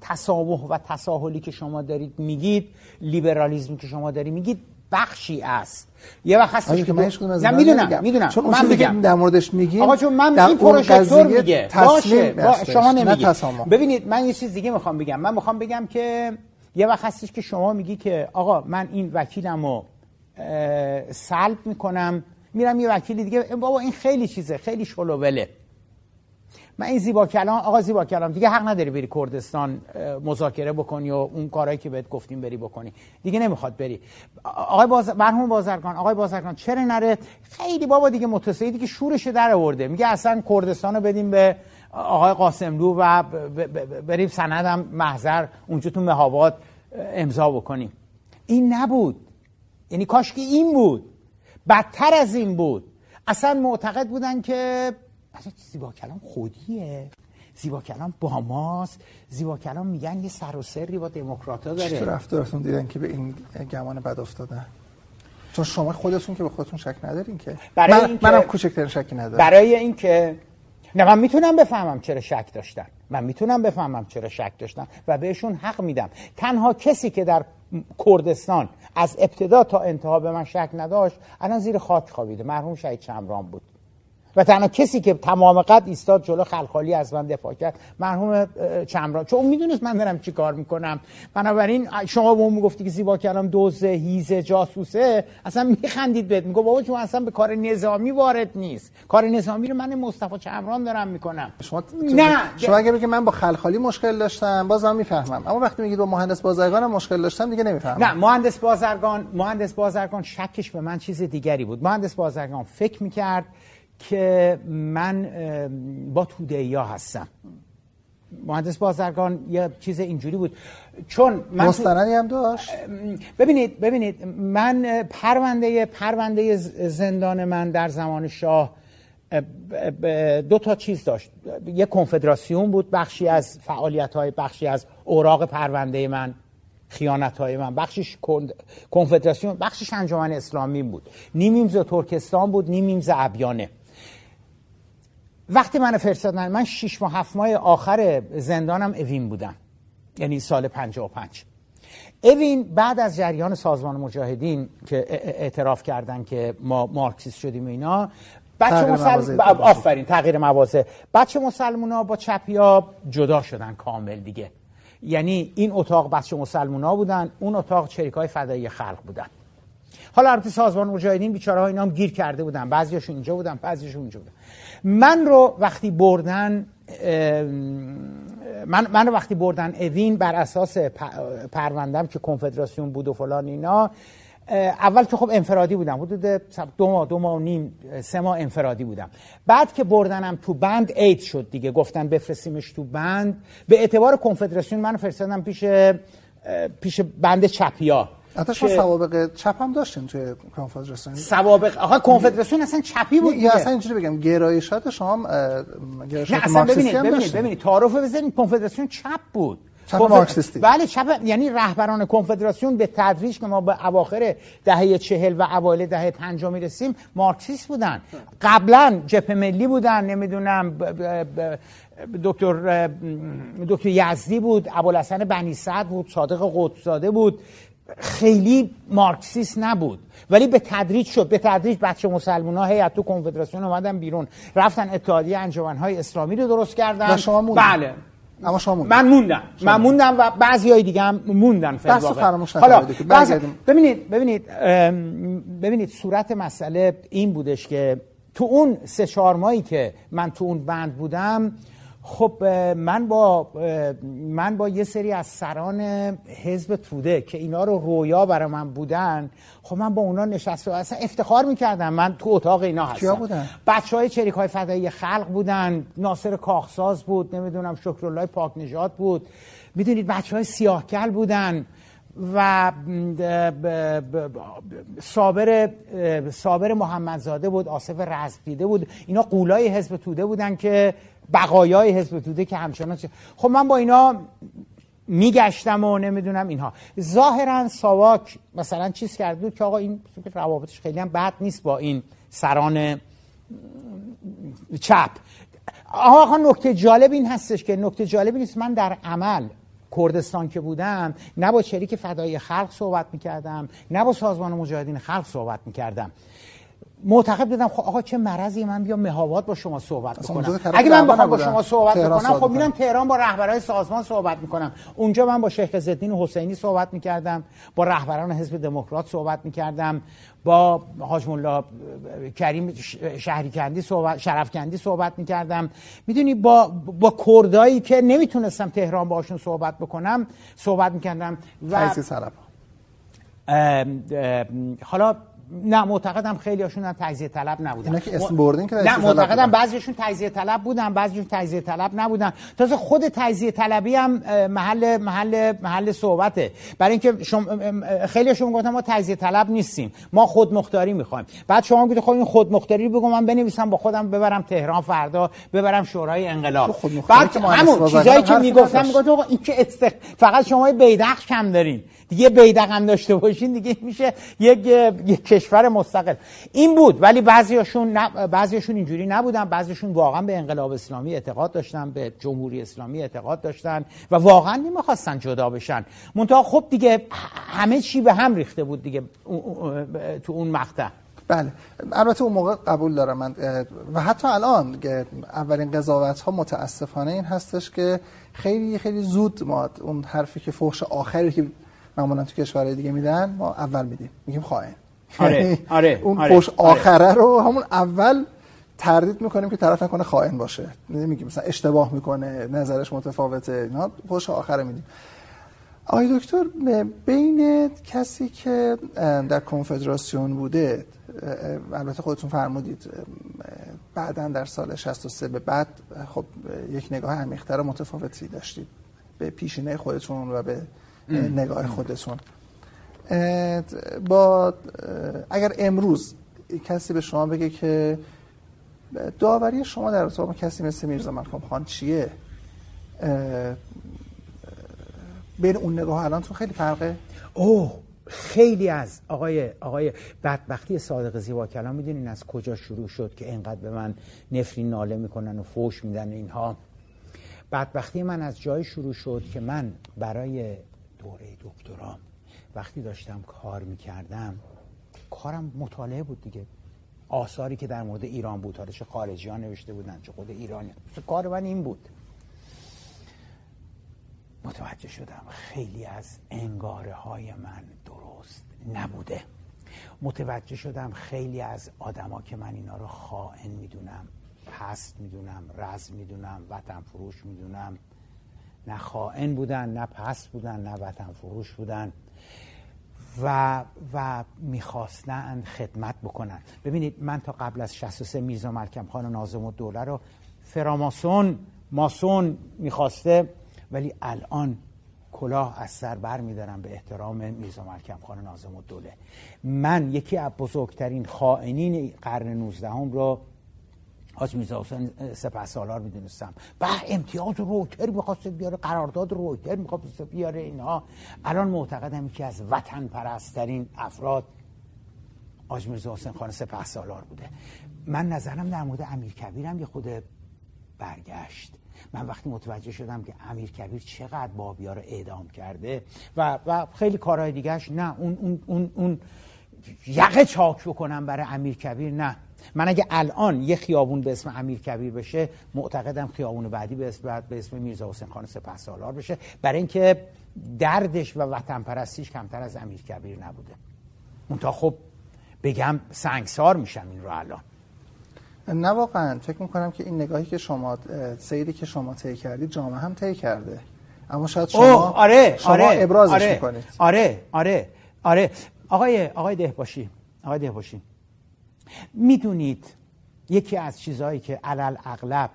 تسامح و تساهلی که شما دارید میگید لیبرالیزمی که شما دارید میگید بخشی است. یه وقت هستش که من نه می‌دونم می‌دونم. چون من میگم. در موردش میگیم آقا چون من این پروژکتور میگه. باشه با شما نمیگی ببینید من یه چیز دیگه می‌خوام بگم. من می‌خوام بگم که یه وقت هستش که شما میگی که آقا من این وکیلم رو سلب می‌کنم میرم یه وکیلی دیگه. بابا این خیلی چیزه. خیلی شلووله من این زیبا کلام آقا زیبا کلام دیگه حق نداری بری کردستان مذاکره بکنی و اون کارهایی که بهت گفتیم بری بکنی. دیگه نمی‌خواد بری. آقای باز... مرحوم بازرگان آقای بازرگان چرا نره؟ خیلی بابا دیگه متصیدی که شورش در آورده. میگه اصلا کردستان رو بدیم به آقای قاسملو و بریم سندم محضر اونجا تو مهاباد امضا بکنیم. این نبود. یعنی کاش که این بود. بدتر از این بود. اصلا معتقد بودن که اصلا زیبا کلام خودیه. زیبا کلام با ماست. زیبا کلام میگن یه سر و سری با دموکراتا داره. چطور رفتارتون دیدن که به این گمان بد افتادن؟ چون شما خودتون که به خودتون شک ندارین که. برای من منم کوچکترین شکی ندارم. برای اینکه نه من می‌تونم بفهمم چرا شک داشتن. من می‌تونم بفهمم چرا شک داشتن و بهشون حق میدم. تنها کسی که در کردستان از ابتدا تا انتها به من شک نداشت الان زیر خاک خوابیده. مرحوم شهید چمران بود. و تنها کسی که تمام قد ایستاد جلو خلخالی از من دفاع کرد. مرحوم چمران چون می‌دونست من دارم چی کار می‌کنم. بنابراین شما به اون می‌گفتی که زیبا کلام دوزه هیزه جاسوسه. اصلا میخندید بهت. میگو بابا چون اصلا به کار نظامی وارد نیست. کار نظامی رو من مصطفی چمران دارم می‌کنم. شما نه. شما اگه بگید من با خلخالی مشکل داشتم بازم می‌فهمم. اما وقتی میگید با مهندس بازرگان مشکل داشتم دیگه نمی‌فهمم. نه مهندس بازرگان مهندس بازرگان شکش به من چیز دیگری بود. مهندس بازرگان فکر می‌کرد که من با توده هستم. مهندس بازرگان یه چیز اینجوری بود. چون من مستندی هم داشت؟ ببینید ببینید من پرونده پرونده زندان من در زمان شاه دو تا چیز داشت. یه کنفدراسیون بود بخشی از فعالیت های بخشی از اوراق پرونده من خیانت های من بخشش کنفدراسیون بخشش انجمن اسلامی بود. نیم ترکستان بود نیم ابیانه. وقتی من فرستادن من شش ماه هفت ماه آخر زندانم اوین بودم. یعنی سال 55 اوین بعد از جریان سازمان مجاهدین که اعتراف کردن که ما مارکسیست شدیم اینا بچه مسلم آفرین تغییر موازه بچه مسلمون ها با چپی ها جدا شدن کامل دیگه. یعنی این اتاق بچه مسلمون ها بودن اون اتاق چریک های فدایی خلق بودن. حالا البته سازمان مجاهدین بیچاره ها اینا هم گیر کرده بودن. بعضیاشون اینجا بودن بعضیشون اونجا بودن. من رو وقتی بردن من, من رو وقتی بردن اوین بر اساس پروندم که کنفدراسیون بود و فلان اینا اول که خب انفرادی بودم. حدود دو ماه دو ماه و نیم سه ماه انفرادی بودم. بعد که بردنم تو بند اید شد دیگه. گفتن بفرستیمش تو بند. به اعتبار کنفدراسیون من فرستادم پیش پیش بند چپیا. حتی شما سوابق چپ هم داشتین توی کنفدراسیون. سوابق آقا کنفدراسیون اصلا چپی بود یا اصلا اینجوری بگم گرایشات شما گرایشات مارکسیستی هم ببینید ببینید تعارف بزنید کنفدراسیون چپ بود. چپ مارکسیستی. بله چپ یعنی رهبران کنفدراسیون به تدریج که ما به اواخر دهه چهل و اوایل دهه پنجاه می‌رسیم مارکسیست بودن. قبلا جبهه ملی بودن نمی‌دونم دکتر دکتر یزدی بود ابوالحسن بنی سعد بود صادق قطبزاده بود. خیلی مارکسیست نبود. ولی به تدریج شد. به تدریج بچه مسلمان ها هیئت تو کنفدراسیون اومدن بیرون. رفتن اتحادیه های اسلامی رو درست کردن. و شما بله. اما شما موندن. من موندم. من موندم و بعضی های دیگه هم موندن بحث فراموش حالا ببینید ببینید ببینید صورت مسئله این بودش که تو اون سه چهار ماهی که من تو اون بند بودم خب من با من با یه سری از سران حزب توده که اینا رو رویا برای من بودن خب من با اونا نشست و اصلا افتخار می‌کردم. من تو اتاق اینا هستم. کیا بودن؟ بچه های چریک های فدایی خلق بودن. ناصر کاخساز بود نمی‌دونم شکرالله پاک نجات بود. می‌دونید بچه های سیاهکل بودن و صابر صابر محمدزاده بود آصف رزدیده بود. اینا قولای حزب توده بودن که بقایای حزب توده که همچنان خب من با اینا میگشتم و نمی‌دونم اینها. ظاهرا ساواک مثلا چیز کرده بود که آقا این روابطش خیلی هم بد نیست با این سران چپ. آقا نکته جالب این هستش که نکته جالب نیست. من در عمل کردستان که بودم نه با شریک فدای خلق صحبت می‌کردم نه با سازمان مجاهدین خلق صحبت می‌کردم. معتقد بودم خب آقا چه مرضی من بیام مهاوات با شما صحبت بکنم. اگه من بخوام با شما صحبت بکنم خب میرم تهران با رهبرای سازمان صحبت می‌کنم. اونجا من با شیخ زدین حسینی صحبت می‌کردم با رهبران حزب دموکرات صحبت می‌کردم با حاج مولا کریم شهریکندی صحبت شرفکندی صحبت می‌کردم. می‌دونی با با کردایی که نمی‌تونستم تهران باشون صحبت بکنم صحبت می‌کردم و حالا نه معتقدم خیلی هاشون هم تجزیه طلب نبودن. اینا که اسم بردین که نه معتقدم بعضیشون تجزیه طلب بودن بعضیشون تجزیه طلب نبودن. تازه خود تجزیه طلبی هم محل محل محل صحبته. برای اینکه شما خیلی هاشون گفتن ما تجزیه طلب نیستیم ما خود مختاری می‌خوایم. بعد شما گفتید خب این خود مختاری بگو من بنویسم با خودم ببرم تهران فردا ببرم شورای انقلاب. بعد همون چیزایی که می‌گفتم می‌گفتم این که فقط شما بیدخش کم دارین. دیگه بیدقم داشته باشین دیگه میشه یک, یک کشور مستقل. این بود ولی بعضیاشون ن... بعضیاشون اینجوری نبودن بعضیشون واقعا به انقلاب اسلامی اعتقاد داشتن به جمهوری اسلامی اعتقاد داشتن و واقعا نمی‌خواستن جدا بشن. منتها خب دیگه همه چی به هم ریخته بود دیگه تو اون مقطع. بله. البته اون موقع قبول دارم. من و حتی الان اولین قضاوت ها متاسفانه این هستش که خیلی خیلی زود ما اون حرفی که فحش آخری که معمولا تو کشورهای دیگه میدن ما اول میدیم. میگیم خائن. آره آره اون آره. فوش آخره رو همون اول تردید می‌کنیم که طرف نکنه خائن باشه. نمیگیم مثلا اشتباه می‌کنه نظرش متفاوته اینا فوش آخره میدیم. آقای دکتر بین کسی که در کنفدراسیون بوده البته خودتون فرمودید بعدا در سال 63 به بعد خب یک نگاه عمیق‌تر متفاوتی داشتید. به پیشینه خودتون و به نگاه خودتون. با اگر امروز کسی به شما بگه که داوری شما در ارتباط کسی مثل میرزا ملکم خان چیه؟ بین اون نگاه الان تو خیلی فرقه؟ اوه خیلی از آقای آقای بدبختی صادق زیبا کلام می‌دونین از کجا شروع شد که اینقدر به من نفرین ناله می‌کنن و فوش میدن اینها؟ بدبختی من از جای شروع شد که من برای دوره دکترام وقتی داشتم کار می‌کردم کارم مطالعه بود دیگه. آثاری که در مورد ایران بود حالا چه خارجی ها نوشته بودن چه خود ایرانی کار من این بود. متوجه شدم خیلی از انگاره های من درست نبوده. متوجه شدم خیلی از آدما که من اینا رو خائن می‌دونم پست می‌دونم رز می‌دونم وطن فروش می‌دونم. نه خائن بودن نه پست بودن نه وطن فروش بودن. و و می‌خواستن خدمت بکنن. ببینید من تا قبل از 63 میرزا ملکم خان نازم و دوله رو فراماسون ماسون می‌خواسته ولی الان کلاه از سر بر میدارم به احترام میرزا ملکم خان نازم و دوله من یکی از بزرگترین خائنین قرن 19 هم رو حاج میرزا حسین سپه سالار می‌دونستم. به امتیاز رویتر می‌خواست بیاره قرارداد رویتر می‌خواست بیاره اینها الان معتقدم یکی از وطن پرسترین افراد حاج میرزا حسین خان سپه سالار بوده. من نظرم در مورد امیر کبیرم یه خود برگشت. من وقتی متوجه شدم که امیر کبیر چقدر بابیار رو اعدام کرده و, و خیلی کارهای دیگهش نه اون, اون, اون, اون یقه چاک بکنم برای امیر کبیر نه. من اگه الان یه خیابون به اسم امیر کبیر بشه معتقدم خیابون بعدی به اسم, به اسم میرزا حسین خان سپه سالار بشه. برای اینکه دردش و وطن پرستیش کمتر از امیر کبیر نبوده منتها خب بگم سنگسار میشم این رو الان. نه واقعا. فکر می‌کنم که این نگاهی که شما سیری که شما طی کردید جامعه هم طی کرده. اما شاید شما آره شما آره ابرازش آره می‌کنید. آره آره آره. آقای آقای دهباشی آقای دهباشی می‌دونید یکی از چیزهایی که علل اغلب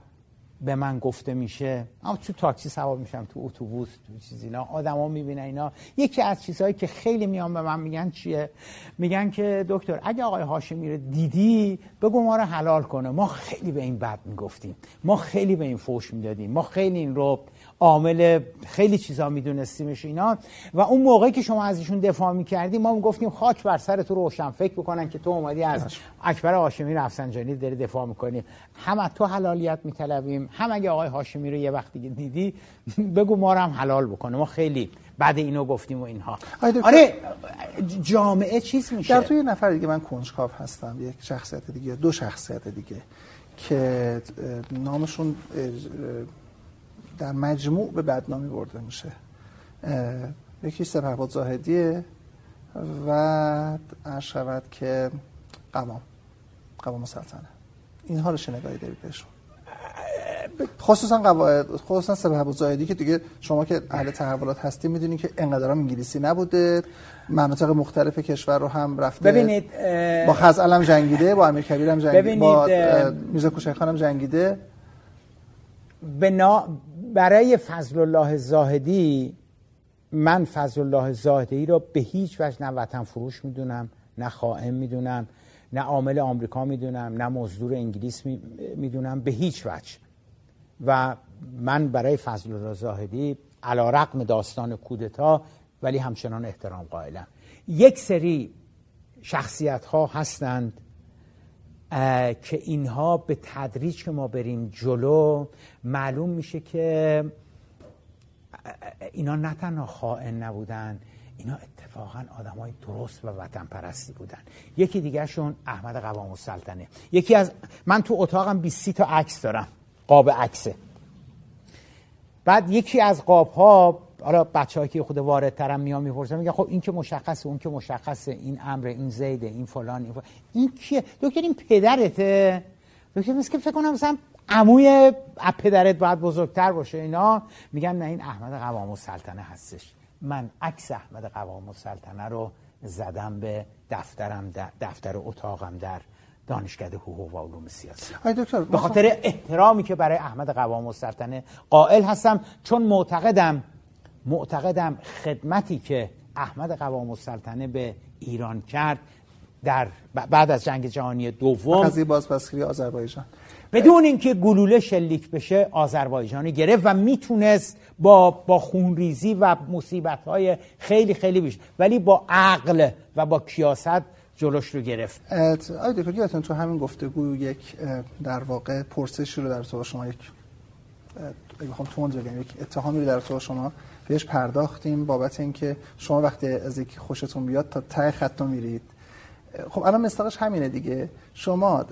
به من گفته میشه اما تو تاکسی سوار میشم تو اتوبوس تو چیز اینا آدما می‌بینن اینا. یکی از چیزهایی که خیلی میان به من میگن چیه؟ میگن که دکتر اگه آقای هاشمی رو دیدی بگو ما رو حلال کنه. ما خیلی به این بد می‌گفتیم. ما خیلی به این فوش می‌دادیم. ما خیلی این رو عامل خیلی چیزا میدونستیمش اینا. و اون موقعی که شما از ایشون دفاع می‌کردی ما گفتیم خاک بر سر تو روشن. فکر بکنن که تو اومدی از اکبر هاشمی رفسنجانی داری دفاع می‌کنی. هم از تو حلالیت میطلبیم هم اگه آقای هاشمی رو یه وقتی دیدی بگو ما رو هم حلال بکنه. ما خیلی بعد اینو گفتیم و اینها. آره جامعه چیز میشه. در توی نفر دیگه من کنجکاو هستم یک شخصیت دیگه دو شخصیت دیگه که نامشون در مجموع به بدنامی برده میشه. یکی سپهباد زاهدیه و عرض شود که قوام قوام سلطنه. اینها رو نگاهی دارید بهشون. خصوصا قواعد خصوصا سپهباد زاهدی که دیگه شما که اهل تحولات هستی می‌دونید که انقدر انگلیسی نبوده. مناطق مختلف کشور رو هم رفته. ببینید با خزعل هم جنگیده با امیر کبیر هم جنگیده با میرزا کوچک هم جنگیده. به برای فضل الله زاهدی من فضل الله زاهدی رو به هیچ وجه نه وطن فروش می‌دونم نه خائن می‌دونم نه عامل آمریکا می‌دونم نه مزدور انگلیس می‌دونم به هیچ وجه. و من برای فضل الله زاهدی علا رقم داستان کودتا ولی همچنان احترام قائلم. یک سری شخصیت ها هستند که اینها به تدریج که ما بریم جلو معلوم میشه که اینا نه تنها خائن نبودن اینا اتفاقا آدم های درست و وطن پرستی بودن. یکی دیگرشون احمد قوام السلطنه. یکی از من تو اتاقم 20 تا عکس دارم قاب عکسه. بعد یکی از قاب ها حالا بچه که خود واردترم میان می‌پرسن میگن خب این که مشخصه اون که مشخصه این امر این زیده این فلان این, فلان. این کیه؟ دکتر این پدرته. دکتر مثل که فکر کنم مثلا عموی پدرت باید بزرگتر باشه اینا. میگن نه این احمد قوام السلطنه هستش. من عکس احمد قوام السلطنه رو زدم به دفترم دفتر اتاقم در دانشکده حقوق و علوم سیاسی. به خاطر احترامی که برای احمد قوام السلطنه قائل هستم چون معتقدم معتقدم خدمتی که احمد قوام السلطنه به ایران کرد در بعد از جنگ جهانی دوم. قضیه بازپسگیری آذربایجان. بدون اینکه گلوله شلیک بشه آذربایجانی گرفت و می‌تونست با با خونریزی و مصیبت های خیلی خیلی بیش ولی با عقل و با کیاست جلوش رو گرفت. آی دکتر تو همین گفتگو یک در واقع پرسشی رو در تو شما یک اگه بخوام تون بگم یک اتهامی رو در تو شما بهش پرداختیم بابت اینکه شما وقتی از یکی خوشتون بیاد تا ته خط میرید. خب الان مستقش همینه دیگه. شما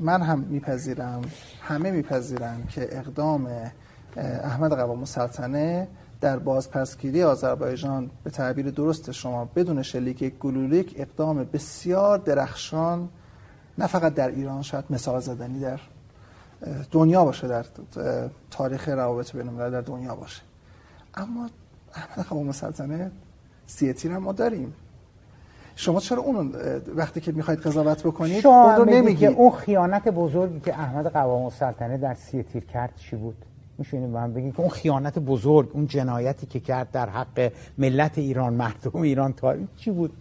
من هم میپذیرم همه میپذیرن که اقدام احمد قوام السلطنه در بازپسگیری آذربایجان به تعبیر درست شما بدون شلیک گلولیک اقدام بسیار درخشان نه فقط در ایران شاید مثال زدنی در دنیا باشه در تاریخ روابط بین در دنیا باشه. اما احمد قوام السلطنه سی تیر ما داریم. شما چرا اون وقتی که می‌خواید قضاوت بکنید اون رو نمیگید اون خیانت بزرگی که احمد قوام السلطنه در سی تیر کرد چی بود؟ میشونیم من بگید که اون خیانت بزرگ اون جنایتی که کرد در حق ملت ایران مردم ایران تاریخ چی بود؟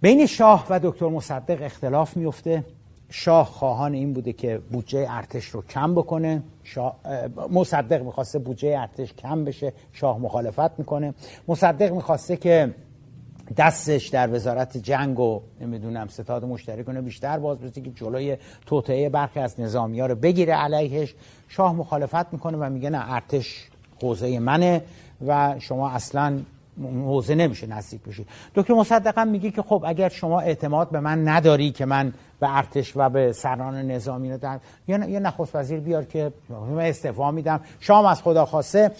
بین شاه و دکتر مصدق اختلاف میفته شاه خواهان این بوده که بودجه ارتش رو کم بکنه. شاه مصدق می‌خواسته بودجه ارتش کم بشه شاه مخالفت می‌کنه. مصدق می‌خواسته که دستش در وزارت جنگ و نمی‌دونم ستاد مشترک کنه بیشتر باز بشه که جلوی توطعه برخی از نظامی ها رو بگیره علیهش. شاه مخالفت می‌کنه و میگه نه ارتش حوزه منه و شما اصلا حوزه نمیشه نزدیک بشید دکتر مصدقم میگه که خب اگر شما اعتماد به من نداری که من به ارتش و به سران نظامی رو در یه نخست وزیر بیار که من استعفا میدم. شام از خدا خواسته.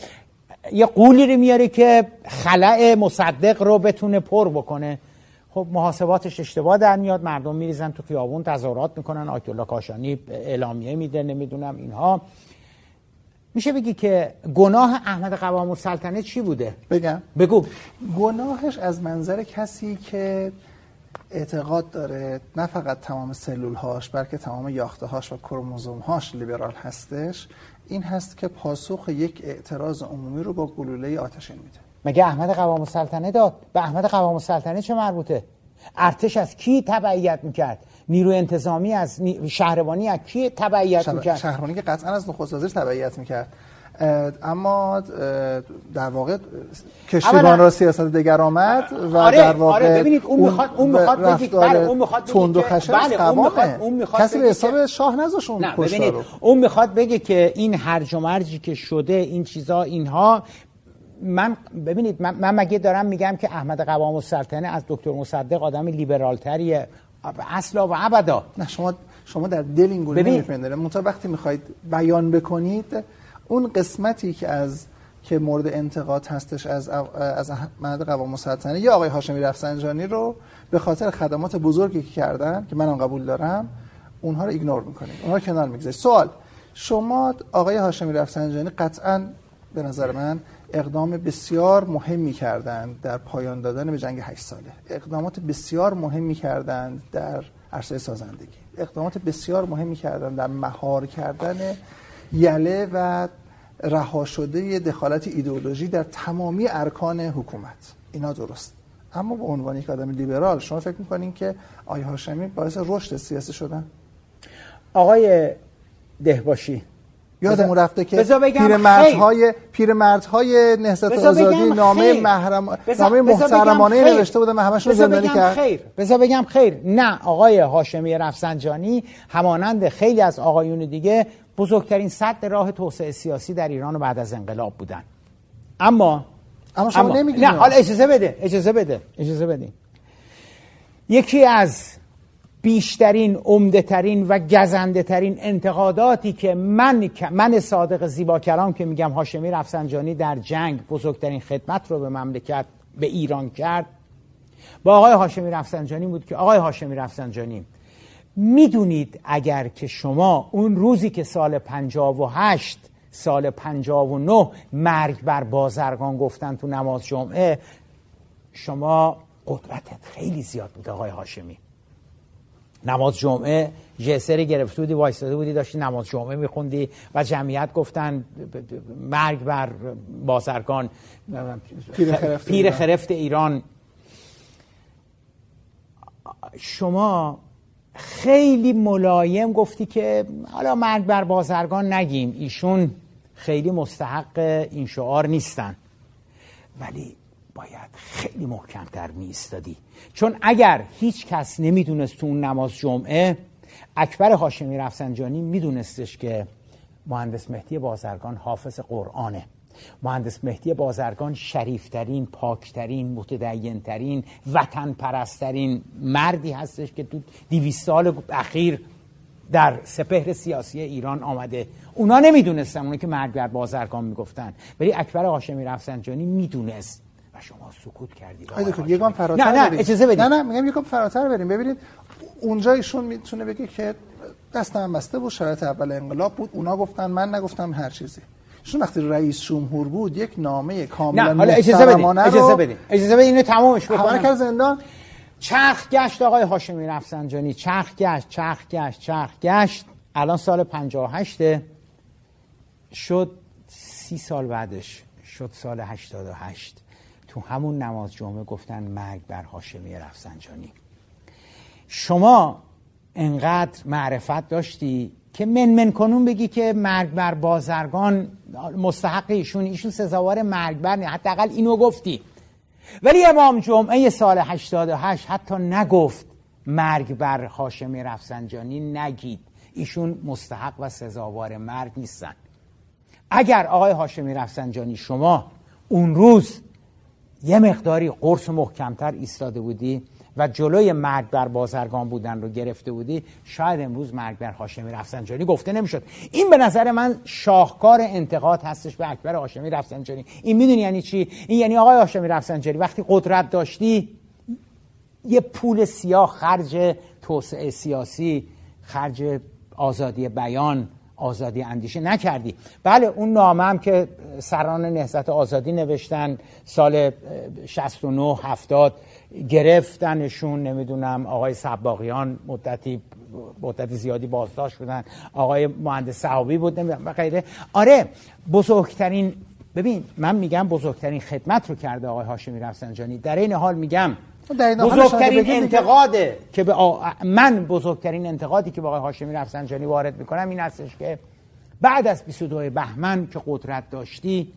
یه قولی رو میاره که خلع مصدق رو بتونه پر بکنه. خب محاسباتش اشتباه در میاد. مردم میریزن تو خیابون تظاهرات می‌کنن. آیت الله کاشانی اعلامیه میده نمی‌دونم اینها. میشه بگی که گناه احمد قوام السلطنه چی بوده؟ بگم. بگو. گناهش از منظر کسی که اعتقاد داره نه فقط تمام سلول هاش بلکه تمام یاخته هاش و کروموزوم هاش لیبرال هستش این هست که پاسخ یک اعتراض عمومی رو با گلوله آتشین میده. مگه احمد قوام السلطنه داد؟ به احمد قوام السلطنه چه مربوطه؟ ارتش از کی تبعیت می‌کرد؟ نیرو انتظامی از شهربانی از کی تبعیت می‌کرد؟ شهربانی که قطعا از نخست وزیر تبعیت می‌کرد. اما در واقع کشتیبان را سیاست دگر آمد و آره، در واقع آره ببینید اون می‌خواد اون می‌خواد بگه بله اون می‌خواد تند و خشن بله اون می‌خواد اون می‌خواد کسی به حساب شاه نذاش اون نه ببینید اون می‌خواد بگه که این هرج و مرجی که شده این چیزا اینها من ببینید من, من مگه دارم میگم که احمد قوام السلطنه از دکتر مصدق آدم لیبرال تریه اصلا و ابدا. نه شما شما در دل این گونه نمیپنداره منتها وقتی می‌خواید بیان بکنید اون قسمتی که از که مورد انتقاد هستش از از احمد قوام السلطنه یا آقای هاشمی رفسنجانی رو به خاطر خدمات بزرگی که کردن که منم قبول دارم اونها رو ایگنور می‌کنید. اونها رو کنار می‌گذارید. سوال شما آقای هاشمی رفسنجانی قطعا به نظر من اقدام بسیار مهمی کردند در پایان دادن به جنگ 8 ساله. اقدامات بسیار مهمی کردند در عرصه سازندگی. اقدامات بسیار مهمی کردند در مهار کردن یله و رها شده دخالت ایدئولوژی در تمامی ارکان حکومت. اینا درست. اما به عنوان یک آدم لیبرال شما فکر می‌کنین که آقای هاشمی باعث رشد سیاسی شدن؟ آقای دهباشی یادمون رفته که پیرمردهای پیرمردهای نهضت آزادی نامه محرم نامه محترمانه نوشته بودن همشون زندانی کرد. خیر. بذار بگم خیر. نه آقای هاشمی رفسنجانی همانند خیلی از آقایون دیگه بزرگترین صد راه توسعه سیاسی در ایران بعد از انقلاب بودن. اما اما شما نمیگید نه حالا اجازه بده اجازه بده اجازه بده یکی از بیشترین عمده ترین و گزنده ترین انتقاداتی که من من صادق زیبا کلام که میگم هاشمی رفسنجانی در جنگ بزرگترین خدمت رو به مملکت به ایران کرد با آقای هاشمی رفسنجانی بود که آقای هاشمی رفسنجانی می‌دونید اگر که شما اون روزی که سال 58 سال 59 مرگ بر بازرگان گفتن تو نماز جمعه شما قدرتت خیلی زیاد بود آقای هاشمی. نماز جمعه جسری گرفته بودی وایستاده بودی داشتی نماز جمعه میخوندی و جمعیت گفتن مرگ بر بازرگان پیر خرفت ایران. شما خیلی ملایم گفتی که حالا مرگ بر بازرگان نگیم ایشون خیلی مستحق این شعار نیستن. ولی باید خیلی محکمتر می ایستادی چون اگر هیچ کس نمی‌دونست تو اون نماز جمعه اکبر هاشمی رفسنجانی میدونستش که مهندس مهدی بازرگان حافظ قرآنه. مهندس مهدی بازرگان شریفترین پاکترین متدینترین وطن پرسترین مردی هستش که تو دیویست سال اخیر در سپهر سیاسی ایران آمده. اونا نمی‌دونستن اونایی که مرگ بر بازرگان می‌گفتن. ولی اکبر هاشمی رفسنجانی می‌دونست. و شما سکوت کردید یکم فراتر نه نه اجازه بدید. نه نه میگم یکم فراتر بریم. ببینید اونجا ایشون می‌تونه بگه که دستم بسته بود شرایط اول انقلاب بود. اونا گفتن من نگفتم هر چیزی. ایشون وقتی رئیس جمهور بود یک نامه کاملا نه حالا اجازه بدید اجازه بدید. اجازه بدید اینو تمامش بکنم. زندان؟ چرخ گشت آقای هاشمی رفسنجانی. چرخ گشت چرخ گشت چرخ گشت. الان سال 58 شد سی سال بعدش شد سال 88 تو همون نماز جمعه گفتن مرگ بر هاشمی رفسنجانی. شما انقدر معرفت داشتی که من من کنون بگی که مرگ بر بازرگان مستحق ایشون ایشون سزاوار مرگ بر نه حداقل اینو گفتی. ولی امام جمعه سال 88 حتی نگفت مرگ بر هاشمی رفسنجانی نگید. ایشون مستحق و سزاوار مرگ نیستن. اگر آقای هاشمی رفسنجانی شما اون روز یه مقداری قرص محکمتر ایستاده بودی و جلوی مرگ بر بازرگان بودن رو گرفته بودی شاید امروز مرگ بر هاشمی رفسنجانی گفته نمی‌شد. این به نظر من شاهکار انتقاد هستش به اکبر هاشمی رفسنجانی. این می‌دونی یعنی چی؟ این یعنی آقای هاشمی رفسنجانی وقتی قدرت داشتی یه پول سیاه خرج توسعه سیاسی خرج آزادی بیان آزادی اندیشه نکردی. بله اون نامه هم که سران نهضت آزادی نوشتن سال 69 70 گرفتنشون نمی‌دونم آقای سباقیان مدتی مدت زیادی بازداشت بودن آقای مهندس صحابی بود نمی‌دونم و غیره. آره بزرگترین ببین من میگم بزرگترین خدمت رو کرده آقای هاشمی رفسنجانی. در این حال میگم بزرگترین انتقاده که به من بزرگترین انتقادی که به آقای هاشمی رفسنجانی وارد می‌کنم این هستش که بعد از 22 بهمن که قدرت داشتی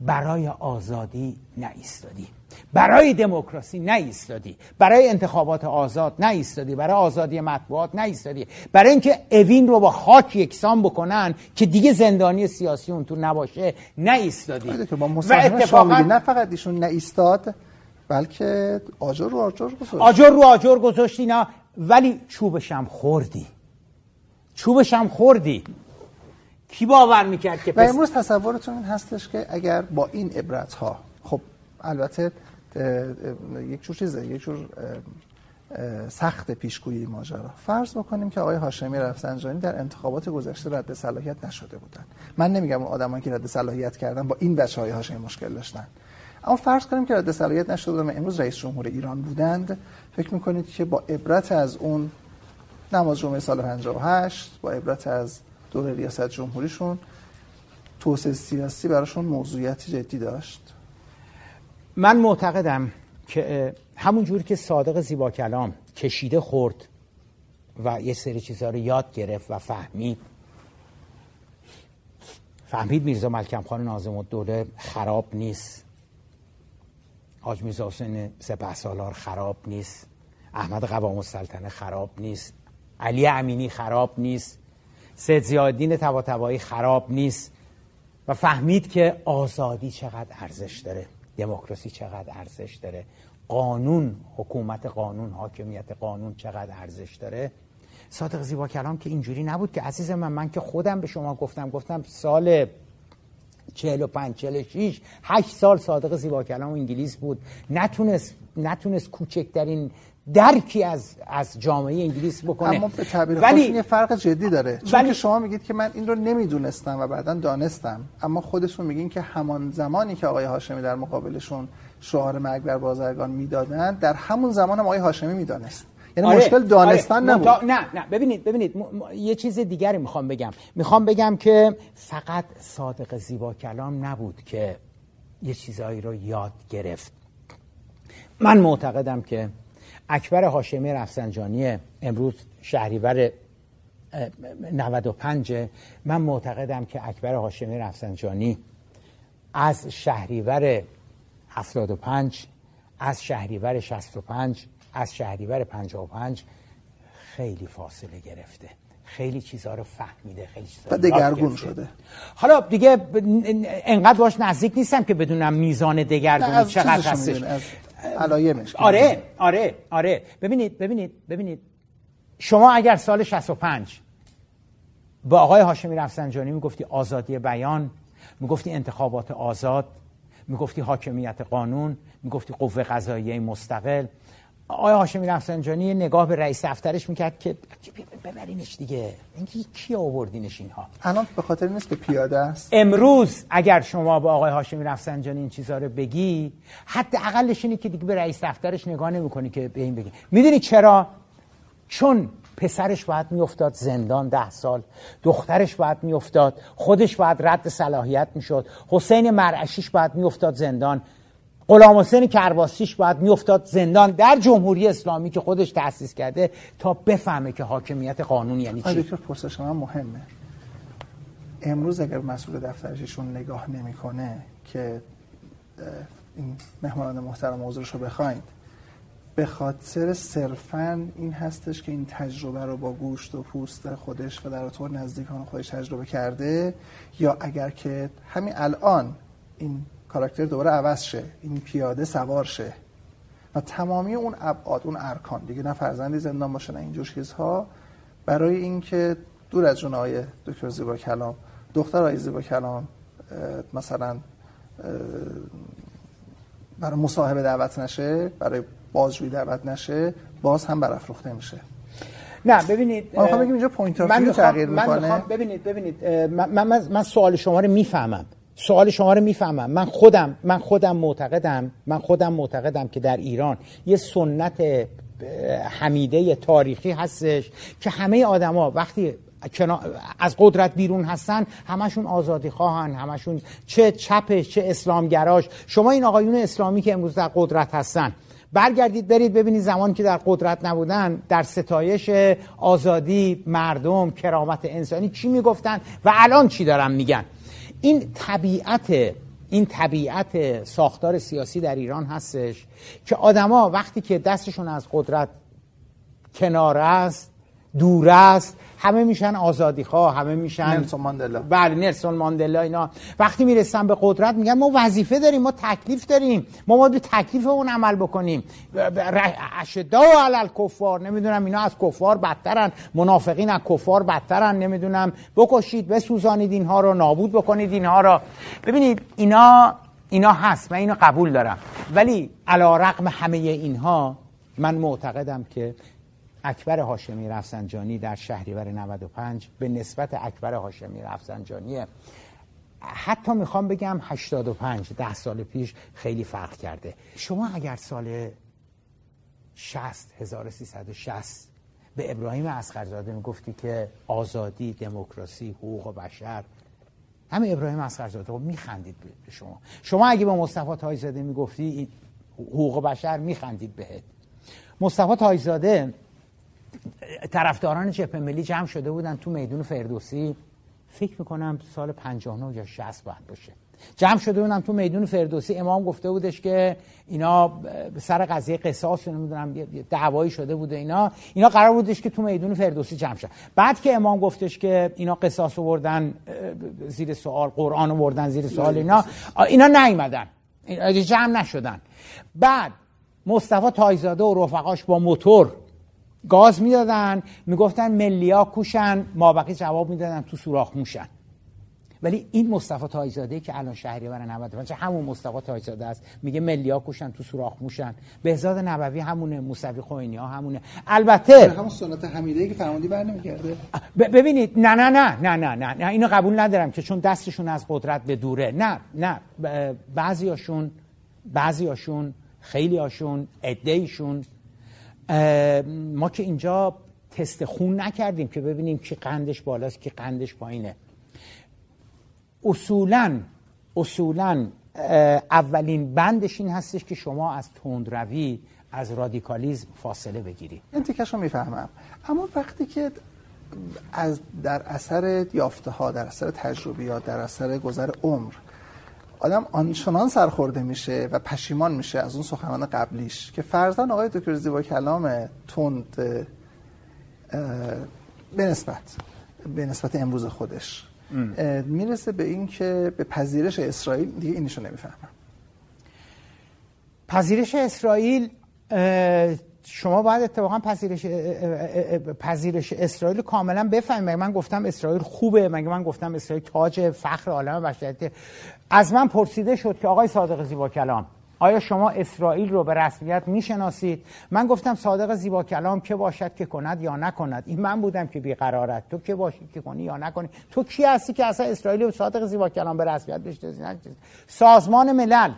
برای آزادی نایستادی. برای دموکراسی نایستادی. برای انتخابات آزاد نایستادی. برای آزادی مطبوعات نایستادی. برای اینکه اوین رو با خاک یکسان بکنن که دیگه زندانی سیاسی اون تو نباشه نایستادی. و اتفاقا نه فقط ایشون نایستاد بلکه آجر رو آجر گذاشت. آجر رو آجر گذاشتی نه ولی چوبشم خوردی. چوبشم خوردی. کی باور می‌کرد که و امروز تصورتون این هستش که اگر با این عبرت ها خب البته یک جور چیزه یک جور سخت پیشگویی ماجرا. فرض بکنیم که آقای هاشمی رفسنجانی در انتخابات گذشته رد صلاحیت نشده بودن. من نمیگم اون آدمایی که رد صلاحیت کردن با این بچه های هاشمی مشکل داشتن. اما فرض کنیم که رد صلاحیت نشده بودن امروز رئیس جمهور ایران بودند فکر می‌کنید که با عبرت از اون نماز جمعه سال 58 با عبرت از دور ریاست جمهوریشون توسعه سیاسی براشون موضوعیت جدی داشت؟ من معتقدم که همون جوری که صادق زیبا کلام کشیده خورد و یه سری چیزها رو یاد گرفت و فهمید. فهمید میرزا ملکم خان نازم الدوله خراب نیست. حاج میرزا حسین سپه خراب نیست. احمد قوام السلطنه خراب نیست. علی امینی خراب نیست. سید زیادین تبا خراب نیست. و فهمید که آزادی چقدر ارزش داره. دموکراسی چقدر ارزش داره. قانون حکومت قانون حاکمیت قانون چقدر ارزش داره. صادق زیبا کلام که اینجوری نبود که عزیز من من که خودم به شما گفتم گفتم سال 45 46 8 سال صادق زیبا کلام انگلیس بود. نتونست نتونست کوچکترین درکی از از جامعه انگلیس بکنه. اما به تعبیر ولی یه فرق جدی داره. چون ولی... که شما میگید که من این رو نمی‌دونستم و بعدا دانستم. اما خودشون میگین که همان زمانی که آقای هاشمی در مقابلشون شعار مرگ بر بازرگان می‌دادن در همون زمان هم آقای هاشمی می‌دانست. یعنی آره، مشکل دانستن آره، نبود. نه نه ببینید ببینید یه چیز دیگری می‌خوام بگم. می‌خوام بگم که فقط صادق زیبا کلام نبود که یه چیزایی رو یاد گرفت. من معتقدم که اکبر هاشمی رفسنجانی امروز شهریور 95 من معتقدم که اکبر هاشمی رفسنجانی از شهریور 75 از شهریور 65 از شهریور 55 خیلی فاصله گرفته. خیلی چیزها رو فهمیده خیلی چیزها و دگرگون شده. حالا دیگه انقدر باش نزدیک نیستم که بدونم میزان دگرگونی چقدر هستش علایمش. آره آره آره. ببینید ببینید ببینید. شما اگر سال 65 با آقای هاشمی رفسنجانی می‌گفتی آزادی بیان می‌گفتی انتخابات آزاد می‌گفتی حاکمیت قانون می‌گفتی قوه قضاییه مستقل آقای هاشمی رفسنجانی نگاه به رئیس دفترش می‌کرد که ببرینش دیگه. اینکه کی آوردینش اینها؟ الان به خاطر نیست که پیاده است. امروز اگر شما با آقای هاشمی رفسنجانی این چیزها رو بگی حتی اقلش اینه که دیگه به رئیس دفترش نگاه نمی‌کنی که به این بگی. می‌دونی چرا؟ چون پسرش باید میافتاد زندان ده سال دخترش باید میافتاد خودش باید رد صلاحیت می‌شد حسین مرعشیش باید میافتاد زندان. غلام حسین کرباسیش باید میافتاد زندان در جمهوری اسلامی که خودش تأسیس کرده تا بفهمه که حاکمیت قانون یعنی چی. دکتر پرسش من مهمه. امروز اگر مسئول دفترشون نگاه نمی‌کنه که این مهمانان محترم موضوعش رو بخواید به خاطر صرفا این هستش که این تجربه رو با گوشت و پوست خودش و در طور نزدیکان خودش تجربه کرده یا اگر که همین الان این کاراکتر دوباره عوض شه. این پیاده سوار شه. و تمامی اون ابعاد اون ارکان دیگه نه فرزندی زندان باشه نه اینجور چیزها برای اینکه دور از جون آقای دکتر زیبا کلام دختر آقای زیبا کلام مثلا برای مصاحبه دعوت نشه برای بازجویی دعوت نشه باز هم برافروخته میشه. نه ببینید من می‌خوام بگم اینجا پوینت من تغییر می‌کنه. من ببینید ببینید من, من, من سوال شما رو می‌فهمم. سوال شما رو می‌فهمم. من خودم من خودم معتقدم من خودم معتقدم که در ایران یه سنت حمیده تاریخی هستش که همه آدما وقتی از قدرت بیرون هستن همشون آزادی خواهن همشون چه چپش چه اسلامگراش. شما این آقایون اسلامی که امروز در قدرت هستن برگردید برید ببینید زمانی که در قدرت نبودن در ستایش آزادی مردم کرامت انسانی چی می‌گفتن و الان چی دارن میگن؟ این طبیعت این طبیعت ساختار سیاسی در ایران هستش که آدما وقتی که دستشون از قدرت کنار است دور است همه میشن آزادی خواه همه میشن نلسون ماندلا. بله نلسون ماندلا اینا. وقتی می‌رسن به قدرت میگن ما وظیفه داریم ما تکلیف داریم. ما باید به تکلیف اون عمل بکنیم. اشدا علل کفار نمی‌دونم اینا از کفار بدترن. منافقین از کفار بدترن. نمی‌دونم. بکشید بسوزانید اینها رو. نابود بکنید اینها رو. ببینید اینا اینا هست. من اینو قبول دارم. ولی علا رقم همه اینها من معتقدم که اکبر هاشمی رفسنجانی در شهریور 95 به نسبت اکبر هاشمی رفسنجانی. حتی می‌خوام بگم 85 ده سال پیش خیلی فرق کرده. شما اگر سال 60 1360 به ابراهیم اسخرزاده می‌گفتی که آزادی دموکراسی حقوق بشر همه ابراهیم اسخرزاده میخندید به شما. شما اگه به مصطفی تایزاده می‌گفتی حقوق بشر میخندید بهت. مصطفی تایزاده طرفداران جبهه ملی جمع شده بودن تو میدون فردوسی. فکر می‌کنم سال 59 یا 60 باید باشه. جمع شده بودن تو میدون فردوسی. امام گفته بودش که اینا سر قضیه قصاص نمی‌دونم دعوایی شده بوده اینا. اینا قرار بودش که تو میدون فردوسی جمع شد بعد که امام گفتش که اینا قصاص آوردن زیر سوال قرآن آوردن زیر سوال اینا اینا نیومدن. جمع نشدن. بعد مصطفی تاجزاده و رفقاش با موتور گاز می‌دادن می‌گفتن ملیا کوشن مابقی جواب می‌دادن تو سوراخ موشن. ولی این مصطفی تاجزاده که الان شهریور 95 همون مصطفی تاجزاده است میگه ملیا کوشن تو سوراخ موشن. بهزاد نبوی همونه موسوی خوینی ها همونه. البته همون سنت حمیده که فرماندی بر نمی‌کرده ببینید نه نه نه نه نه نه اینو قبول ندارم که چون دستشون از قدرت به دوره. نه نه بعضیاشون بعضیاشون خیلی هاشون ادهیشون ما که اینجا تست خون نکردیم که ببینیم کی قندش بالاست کی قندش پایینه. اصولا اصولا اولین بندش این هستش که شما از تندروی از رادیکالیزم فاصله بگیری این تیکش رو می‌فهمم. اما وقتی که از در اثر یافته ها در اثر تجربیات در اثر گذر عمر آدم آنچنان سرخورده میشه و پشیمان میشه از اون سخنان قبلیش که فرزن آقای دکتر زیبا کلام تند به نسبت به نسبت امروز خودش. می‌رسه به این که به پذیرش اسرائیل دیگه اینشو نمی‌فهمم. پذیرش اسرائیل شما باید اتفاقا پذیرش پذیرش اسرائیل کاملا بفهمید. مگه من گفتم اسرائیل خوبه؟ مگه من گفتم اسرائیل تاج فخر عالم بشریت از من پرسیده شد که آقای صادق زیبا کلام آیا شما اسرائیل رو به رسمیت می‌شناسید؟ من گفتم صادق زیبا کلام که باشد که کند یا نکند. این من بودم که بیقرارت. تو که باشید که کنی یا نکنی؟ تو کی هستی که اصلا اسرائیل و صادق زیبا کلام به رسمیت بشناسی؟ سازمان ملل.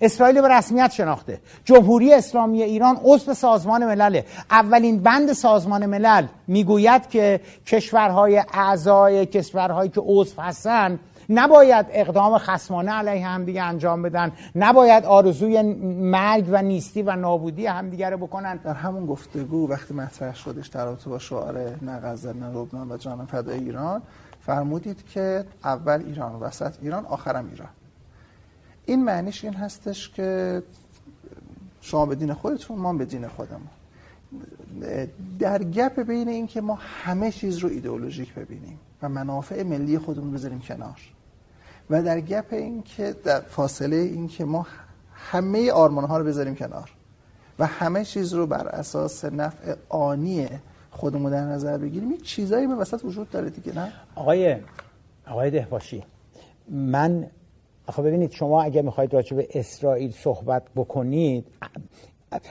اسرائیل به رسمیت شناخته. جمهوری اسلامی ایران عضو سازمان ملله. اولین بند سازمان ملل می‌گوید که کشورهای اعضای کشورهایی که عضو هستند نباید اقدام خسمانه علیه همدیگه انجام بدن. نباید آرزوی مرگ و نیستی و نابودی همدیگه رو بکنن. در همون گفتگو وقتی مطرح شدش در رابطه با شعار نه غزه نه لبنان و جانم فدای ایران فرمودید که اول ایران وسط ایران آخرم ایران. این معنیش این هستش که شما به دین خودتون ما به دین خودمون. در گپ بین این که ما همه چیز رو ایدئولوژیک ببینیم و منافع ملی خودمون بذاریم کنار. و در گپ این که در فاصله این که ما همه آرمان ها رو بذاریم کنار و همه چیز رو بر اساس نفع آنی خودمون در نظر بگیریم این چیزایی به وسط وجود داره دیگه نه؟ آقای آقای دهباشی من آخه ببینید شما اگه می‌خواید راجع به اسرائیل صحبت بکنید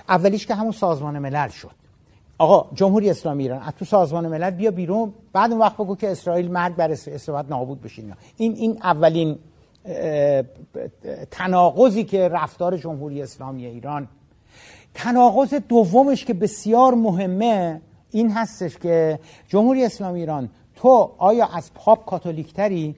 اولیش که همون سازمان ملل شد. آقا جمهوری اسلامی ایران از تو سازمان ملل بیا بیرون بعد اون وقت بگو که اسرائیل مرگ بر اسرائیل نابود بشین. این این اولین تناقضی که رفتار جمهوری اسلامی ایران. تناقض دومش که بسیار مهمه این هستش که جمهوری اسلامی ایران تو آیا از پاپ کاتولیکتری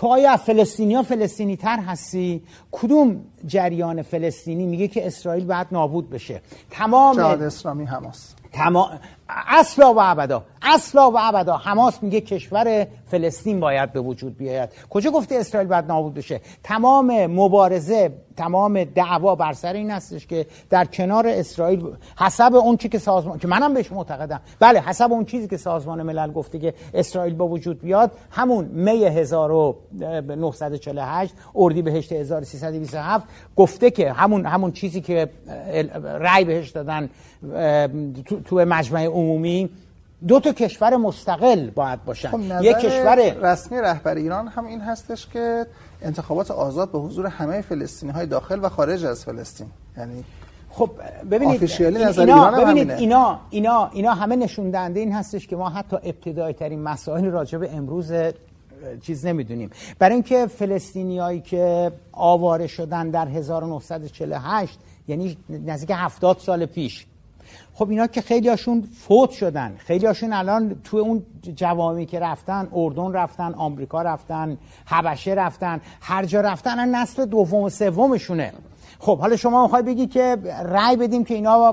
تو آیا فلسطینی ها فلسطینی تر هستی؟ کدوم جریان فلسطینی میگه که اسرائیل باید نابود بشه؟ تمام جهاد اسلامی حماس. تمام اصلا و ابدا اصلا و ابدا حماس میگه کشور فلسطین باید به وجود بیاید. کجا گفته اسرائیل باید نابود بشه؟ تمام مبارزه تمام دعوا بر سر این هستش که در کنار اسرائیل حسب اون چی که سازمان که منم بهش معتقدم. بله حسب اون چیزی که سازمان ملل گفته که اسرائیل با وجود بیاد همون می 1948 اردی بهشت 1327 گفته که همون همون چیزی که رأی بهش دادن تو, تو مجمع عمومی دو تا کشور مستقل باید باشن. خب یک کشور رسمی رهبر ایران هم این هستش که انتخابات آزاد به حضور همه فلسطینی های داخل و خارج از فلسطین. یعنی خب ببینید اینا, ببینید اینا اینا اینا همه نشون دهنده این هستش که ما حتی ابتدایی ترین مسائل راجع به امروز چیز نمی‌دونیم. برای اینکه فلسطینیایی که آواره شدن در 1948 یعنی نزدیک 70 سال پیش خب اینا که خیلی هاشون فوت شدن. خیلی هاشون الان تو اون جوامی که رفتن اردن رفتن آمریکا رفتن حبشه رفتن هر جا رفتن نسل دوم و سومشونه. خب حالا شما می‌خوای بگی که رأی بدیم که اینا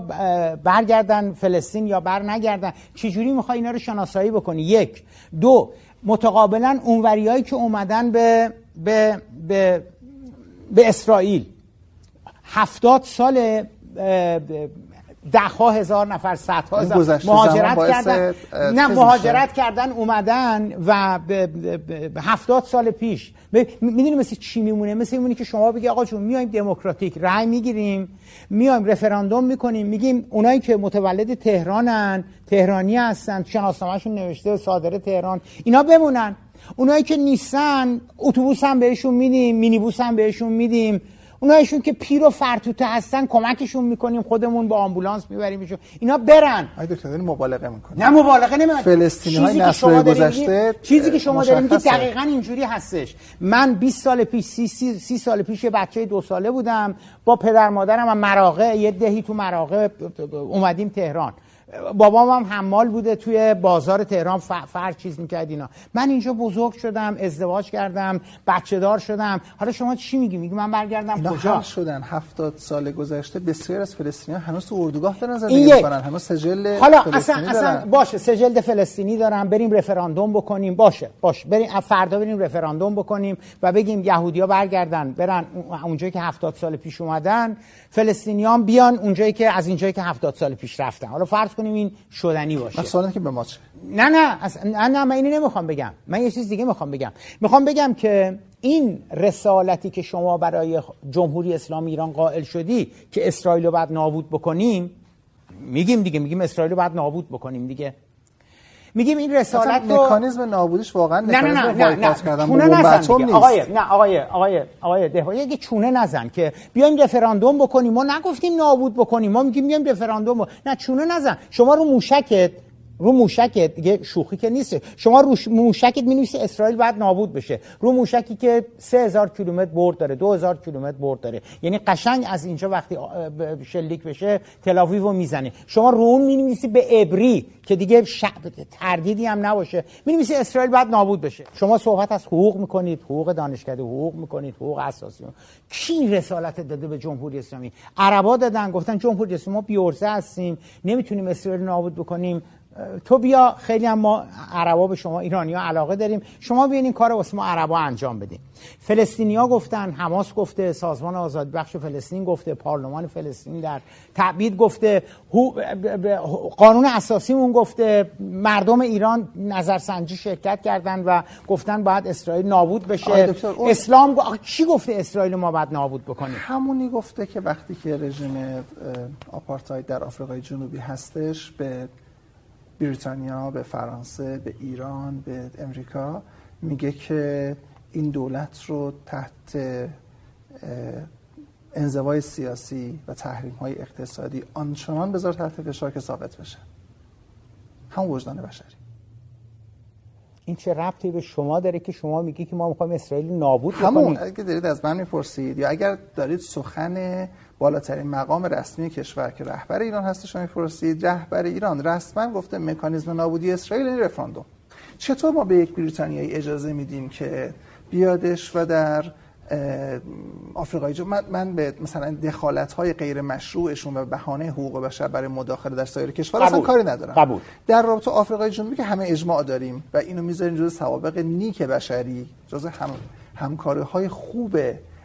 برگردن فلسطین یا بر نگردن چجوری می‌خوای اینا رو شناسایی بکنی؟ یک. دو متقابلا اونوریایی که اومدن به به به, به اسرائیل. هفتاد سال ده ها هزار نفر صدها هزار مهاجرت کردن. نه مهاجرت کردن اومدن و هفتاد سال پیش. می‌دونی مثل چی میمونه؟ مثل میمونه که شما بگی آقا چون میایم دموکراتیک رأی می‌گیریم میایم رفراندوم می‌کنیم میگیم اونایی که متولد تهرانن تهرانی هستن شناسنامهشون نوشته صادر تهران اینا بمونن. اونایی که نیستن اتوبوس هم بهشون میدیم مینیبوس هم بهشون میدیم. اونایشون که پیر و فرتوته هستن کمکشون می‌کنیم خودمون با آمبولانس میبریمشون اینا برن. آی دکتر مبالغه می‌کنه نه مبالغه نمی‌کنه فلسطینی های نسل گذشته چیزی که شما دارین که دقیقا اینجوری هستش. من 20 سال پیش 30 سی, سال پیش یه بچه دو ساله بودم. با پدر مادرم و مراغه یه دهی تو مراغه اومدیم تهران. بابام هم حمال بوده توی بازار تهران فر چیز می‌کرد اینا. من اینجا بزرگ شدم ازدواج کردم بچه دار شدم. حالا شما چی میگی؟ میگی من برگردم کجا؟ شدن. هفتاد سال گذشته بسیار از فلسطینی هنوز تو اردوگاه دارن زندگی می‌کنن. هنوز سجل حالا اصلا, اصلا باشه سجل فلسطینی دارن. بریم رفراندوم بکنیم. باشه باشه. بریم فردا بریم رفراندوم بکنیم و بگیم یهودیا برگردن برن اونجایی که هفتاد سال پیش اومدن. فلسطینیان بیان اونجایی که از اینجایی که هفتاد سال پیش رفتن. حالا فرض کنیم این شدنی باشه. سوالی که به ما چه؟ نه نه نه نه من اینو نمی‌خوام بگم. من یه چیز دیگه می‌خوام بگم. می‌خوام بگم که این رسالتی که شما برای جمهوری اسلامی ایران قائل شدی که اسرائیل رو باید نابود بکنیم میگیم دیگه میگیم اسرائیل رو باید نابود بکنیم دیگه. میگیم این رسالت رو مکانیزم نابودیش واقعا نه نه نه نه نه. چونه نزن دیگه. آقای نه آقای آقای آقای ده یه چونه نزن که بیایم رفراندوم بکنیم. ما نگفتیم نابود بکنیم. ما میگیم بیایم رفراندوم نه چونه نزن. شما رو موشکت رو موشک دیگه شوخی که نیست. شما رو موشکت می اسرائیل باید نابود بشه. رو موشکی که 3000 کیلومتر برد داره 2000 کیلومتر برد داره. یعنی قشنگ از اینجا وقتی شلیک بشه تلاویو رو می‌زنه. شما رو اون می به ابری که دیگه شعب تردیدی هم نباشه. می اسرائیل باید نابود بشه. شما صحبت از حقوق می‌کنید حقوق دانشکده حقوق می‌کنید حقوق اساسی. کی رسالت داده به جمهوری اسلامی؟ عربا دادن گفتن جمهوری اسلامی ما بیورزه هستیم. نمی‌تونیم اسرائیل نابود بکنیم. تو بیا خیلی هم ما عربا به شما ایرانی ها علاقه داریم. شما بیاین این کار واسه ما عربا انجام بدیم فلسطینیا گفتن حماس گفته سازمان آزاد بخش فلسطین گفته پارلمان فلسطین در تعبید گفته قانون اساسیمون گفته مردم ایران نظرسنجی شرکت کردن و گفتن باید اسرائیل نابود بشه. اسلام گو... چی گفته اسرائیل ما باید نابود بکنیم؟ همونی گفته که وقتی که رژیم آپارتاید در آفریقای جنوبی هستش به بریتانیا به فرانسه به ایران به امریکا میگه که این دولت رو تحت انزوای سیاسی و تحریم های اقتصادی آنچنان بذار تحت فشار که ثابت بشه. هم وجدان بشری. این چه ربطی به شما داره که شما میگی که ما می‌خوایم اسرائیل نابود همون بکنیم؟ اگه دارید از من می‌پرسید یا اگر دارید سخن بالاترین مقام رسمی کشور که رهبر ایران هستش می‌پرسید رهبر ایران. رسما گفته مکانیزم نابودی اسرائیل این رفراندوم. چطور ما به یک بریتانیایی اجازه میدیم که بیادش و در آفریقای جو من, من به مثلا دخالت های غیر مشروعشون و بهانه حقوق بشر برای مداخله در سایر کشور اصلا کاری ندارم. قبول. در رابطه آفریقای جنوبی که همه اجماع داریم و اینو می‌ذاریم جز سوابق نیک بشری جز هم همکاری های خوب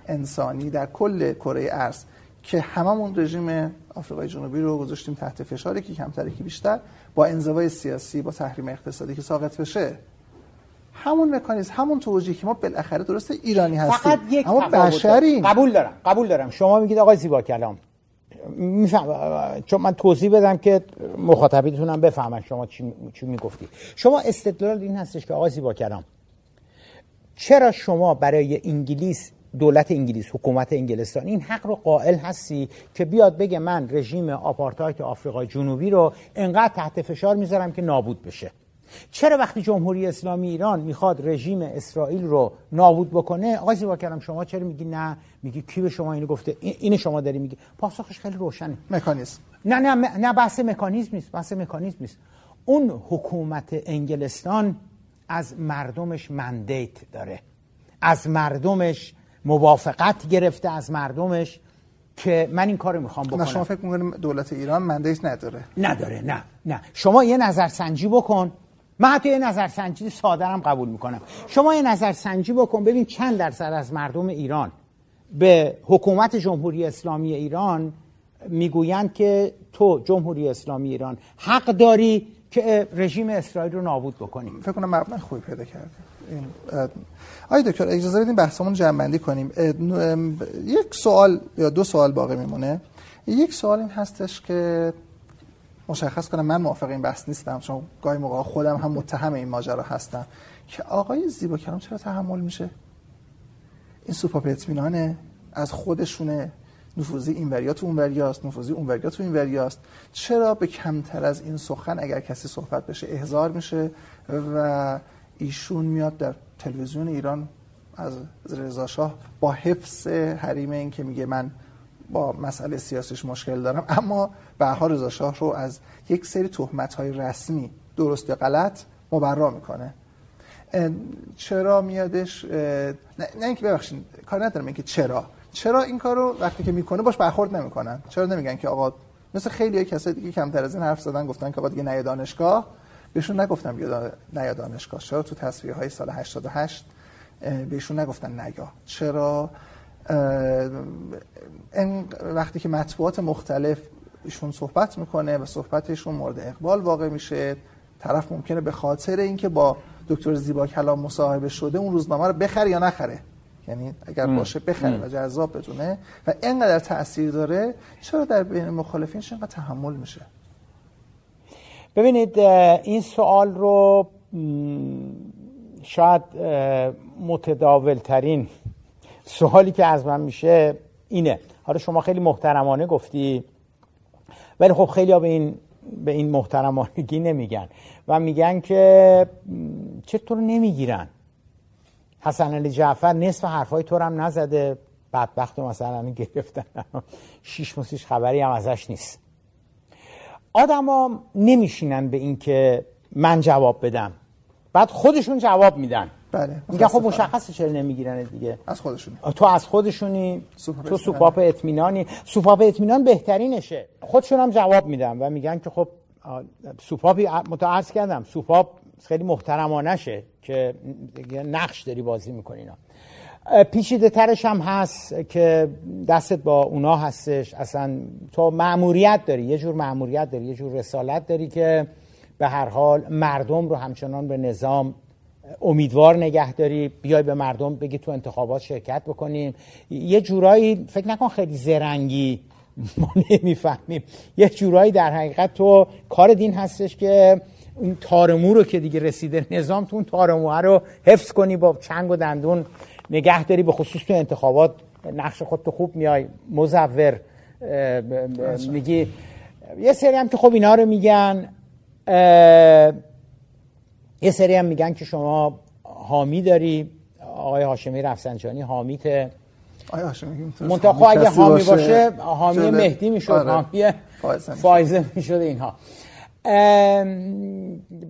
انسانی در کل کره ارض که هممون رژیم آفریقای جنوبی رو گذاشتیم تحت فشاری که کمتر که بیشتر با انزوای سیاسی با تحریم اقتصادی که ساقط بشه. همون مکانیزم همون توجیه که ما بالاخره درست ایرانی هستیم. فقط یک اما بشری قبول دارم قبول دارم. شما میگید آقای زیبا کلام. میفهم چون من توضیح بدم که مخاطبینتونم بفهمن شما چی, چی می‌گفتی. شما استدلال این هستش که آقای زیبا کلام چرا شما برای انگلیس دولت انگلیس حکومت انگلستان. این حق رو قائل هستی که بیاد بگه من رژیم آپارتاید آفریقای جنوبی رو انقدر تحت فشار می‌ذارم که نابود بشه. چرا وقتی جمهوری اسلامی ایران می‌خواد رژیم اسرائیل رو نابود بکنه؟ آقای زیبا کردم شما چرا میگی نه؟ میگی کی به شما اینو گفته؟ این شما داری میگی. پاسخش خیلی روشنه. مکانیزم. نه نه نه بحث مکانیزم نیست بحث مکانیزم نیست. اون حکومت انگلستان از مردمش مندیت داره. از مردمش موافقت گرفته از مردمش که من این کارو می‌خوام بکنم شما فکر می‌کنیم دولت ایران مندیت نداره؟ نداره نه نه. شما یه نظرسنجی بکن. من حتی یه نظرسنجی ساده قبول می‌کنم. شما یه نظرسنجی بکن. ببین چند درصد از مردم ایران به حکومت جمهوری اسلامی ایران می‌گویند که تو جمهوری اسلامی ایران حق داری که رژیم اسرائیل رو نابود بکنیم فکر کنم مبنای خوبی پیدا کرده. آقای دکتر اجازه بدیم بحثمون جمع کنیم. یک سوال یا دو سوال باقی میمونه. یک سوال این هستش که مشخص کنم من موافق این بحث نیستم چون گاهی موقع خودم هم متهم این ماجرا هستم. که آقای زیبا کلام چرا تحمل میشه؟ این سوپاپ اطمینانه از خودشونه. نفوذی این وریات اون وریاست نفوذی اون وریات این وریاست چرا به کمتر از این سخن اگر کسی صحبت بشه احضار میشه؟ و ایشون میاد در تلویزیون ایران از رضا شاه با حفظ حریم این که میگه من با مسئله سیاسیش مشکل دارم. اما به حال رضا شاه رو از یک سری تهمت های رسمی درست یا غلط مبرا می‌کنه. چرا میادش؟ نه, نه اینکه ببخشید کار ندارم اینکه چرا. چرا این کارو وقتی که می‌کنه باش برخورد نمی‌کنن؟ چرا نمیگن که آقا مثل خیلی کسایی دیگه کمتر از این حرف زدن گفتن که آقا دیگه نه دانشگاه؟ بهشون نگفتم نیا دانشگاه. چرا؟ تو تصویه های سال 88 بهشون نگفتن نیا چرا؟ این وقتی که مطبوعات مختلف ایشون صحبت می‌کنه و صحبتشون مورد اقبال واقع میشه طرف ممکنه به خاطر اینکه با دکتر زیبا کلام مصاحبه شده اون روزنامه رو بخره یا نخره. یعنی اگر باشه بخره و جذاب بدونه. و اینقدر تاثیر داره چرا در بین مخالفینش اینقدر تحمل میشه؟ ببینید این سوال رو شاید متداول ترین سوالی که از من میشه اینه. حالا شما خیلی محترمانه گفتی ولی خب خیلی ها به این به این محترمانگی نمیگن و میگن که چطور نمی‌گیرن؟ حسن علی جعفر نصف حرفای تو هم نزده بدبخت مثلا گرفتن. شیش مسیش خبری هم ازش نیست. آدما نمیشینن به این که من جواب بدم. بعد خودشون جواب میدن. بله میگن خب مشخصه چرا نمی‌گیرن دیگه. از خودشون تو از خودشونی سوپاپ تو. سوپاپ اطمینانی. سوپاپ اطمینان بهترینشه. خودشون هم جواب میدن و میگن که خب سوپاپی متعرض کردم. سوپاپ خیلی محترمانشه که دیگه نقش داری بازی می‌کنی اینا پیچیده ترش هم هست که دستت با اونا هستش. اصلا تو معموریت داری یه جور معموریت داری یه جور رسالت داری که به هر حال مردم رو همچنان به نظام امیدوار نگه داری. بیای به مردم بگی تو انتخابات شرکت بکنیم. یه جورایی فکر نکن خیلی زرنگی ما نمی‌فهمیم. یه جورایی در حقیقت تو کار دین هستش که اون تارمو رو که دیگه رسیده نظام تو اون تارمو رو حفظ کنی با چنگ و دندون نگه داری به خصوص تو انتخابات نقش خود تو خوب میای مزور میگی. یه سری هم که خب اینا رو میگن یه سری هم میگن که شما حامی داری. آقای هاشمی رفسنجانی حامیته آیا هاشمی منتها خب اگه حامی باشه حامی مهدی می‌شد آره. حامی. فایزه می‌شد. اینها.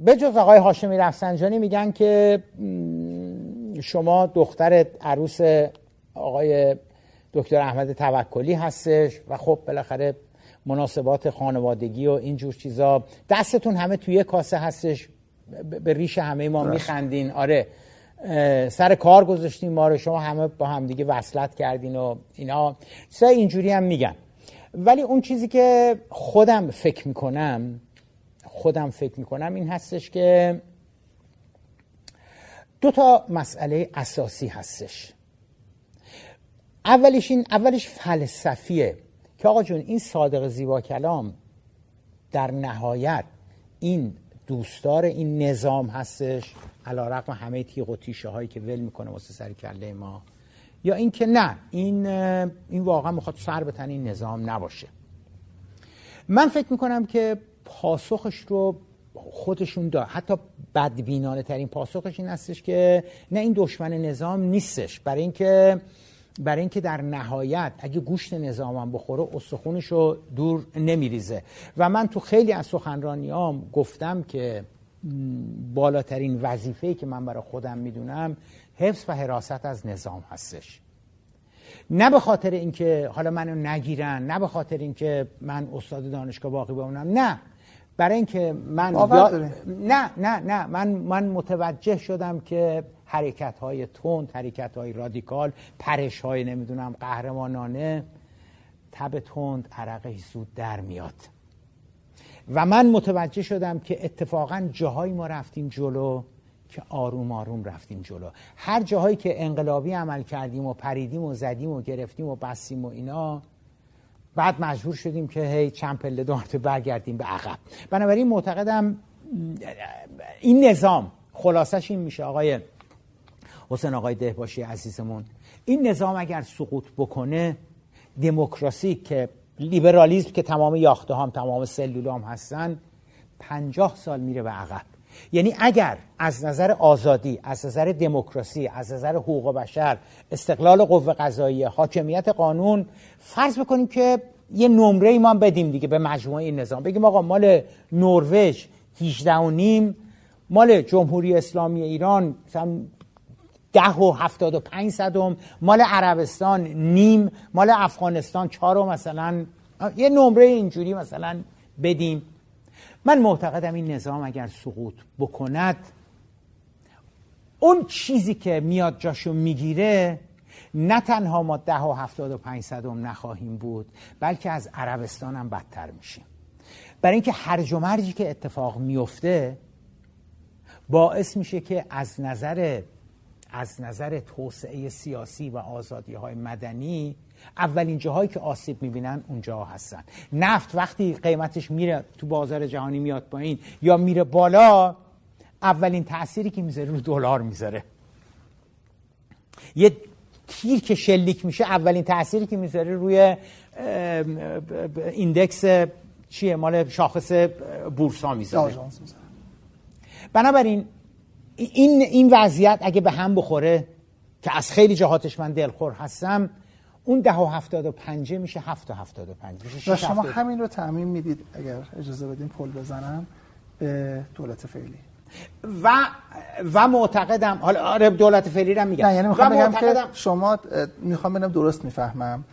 به جز آقای هاشمی رفسنجانی میگن که شما دختر عروس آقای دکتر احمد توکلی هستش و خب بالاخره مناسبات خانوادگی و اینجور چیزا. دستتون همه توی کاسه هستش. به ریش همه ما میخندین. آره. سر کار گذاشتین ما رو. شما همه با هم دیگه وصلت کردین و اینا. چیزای اینجوری هم میگن ولی اون چیزی که خودم فکر می‌کنم خودم فکر می‌کنم این هستش که دو تا مسئله اساسی هستش. اولش این اولش فلسفیه که آقا جون این صادق زیبا کلام در نهایت این دوستدار این نظام هستش. علا رقم همه تیغ و تیشه هایی که ول می‌کنه واسه سر کله ما. یا اینکه نه این این واقعا می‌خواد سر به تن این نظام نباشه. من فکر می‌کنم که پاسخش رو خودشون دار. حتی بدبینانه ترین پاسخش این هستش که نه این دشمن نظام نیستش. برای اینکه برای اینکه در نهایت اگه گوشت نظامم بخوره استخونش رو دور نمیریزه. و من تو خیلی از سخنرانیام گفتم که بالاترین وظیفه‌ای که من برای خودم می‌دونم حفظ و حراست از نظام هستش. نه به خاطر اینکه حالا منو نگیرن نه به خاطر اینکه من استاد دانشگاه باقی بمونم نه. برای اینکه من یا-؟ نه نه نه. من من متوجه شدم که حرکت های تند حرکت های رادیکال پرش های نمی‌دونم قهرمانانه تب تند عرقش زود در میاد. و من متوجه شدم که اتفاقا جاهایی ما رفتیم جلو که آروم آروم رفتیم جلو. هر جاهایی که انقلابی عمل کردیم و پریدیم و زدیم و گرفتیم و بستیم و اینا بعد مجبور شدیم که هی چند پله مرتبه برگردیم به عقب. بنابراین معتقدم این نظام خلاصش این میشه آقای حسین آقای دهباشی عزیزمون. این نظام اگر سقوط بکنه دموکراسی که لیبرالیسم که تمام یاخته هم تمام سلول هم هستن پنجاه سال میره به عقب. یعنی اگر از نظر آزادی از نظر دموکراسی از نظر حقوق بشر استقلال قوه قضاییه حاکمیت قانون فرض بکنیم که یه نمره ای ما بدیم دیگه به مجموعه این نظام. بگیم آقا مال نروژ 18 و نیم مال جمهوری اسلامی ایران مثلا ده و هفتاد و پنج صدم مال عربستان نیم مال افغانستان چهار و مثلا. یه نمره اینجوری مثلا بدیم. من معتقدم این نظام اگر سقوط بکند اون چیزی که میاد جاشو می‌گیره نه تنها ما ده و هفتاد و پنج صدم نخواهیم بود بلکه از عربستان هم بدتر میشیم. برای اینکه هرج و که اتفاق میفته باعث میشه که از نظر از نظر توسعه سیاسی و آزادی های مدنی اولین جاهایی که آسیب می‌بینن اونجا هستن. نفت وقتی قیمتش میره تو بازار جهانی میاد پایین یا میره بالا اولین تأثیری که می‌ذاره رو دلار می‌ذاره. یه تیر که شلیک میشه اولین تأثیری که می‌ذاره روی ایندکس چیه؟ مال شاخص بورسا می‌ذاره. بنابراین این این وضعیت اگه به هم بخوره که از خیلی جهاتش من دلخور هستم اون ده و هفتاد و پنجه میشه هفت و هفتاد و پنج و شما همین رو تعمین می‌دید اگر اجازه بدین پل بزنم به دولت فعلی. و و معتقدم حالا آره دولت فعلی رو میگم. نه یعنی می‌خوام بگم که شما می‌خوام ببینم درست می‌فهمم.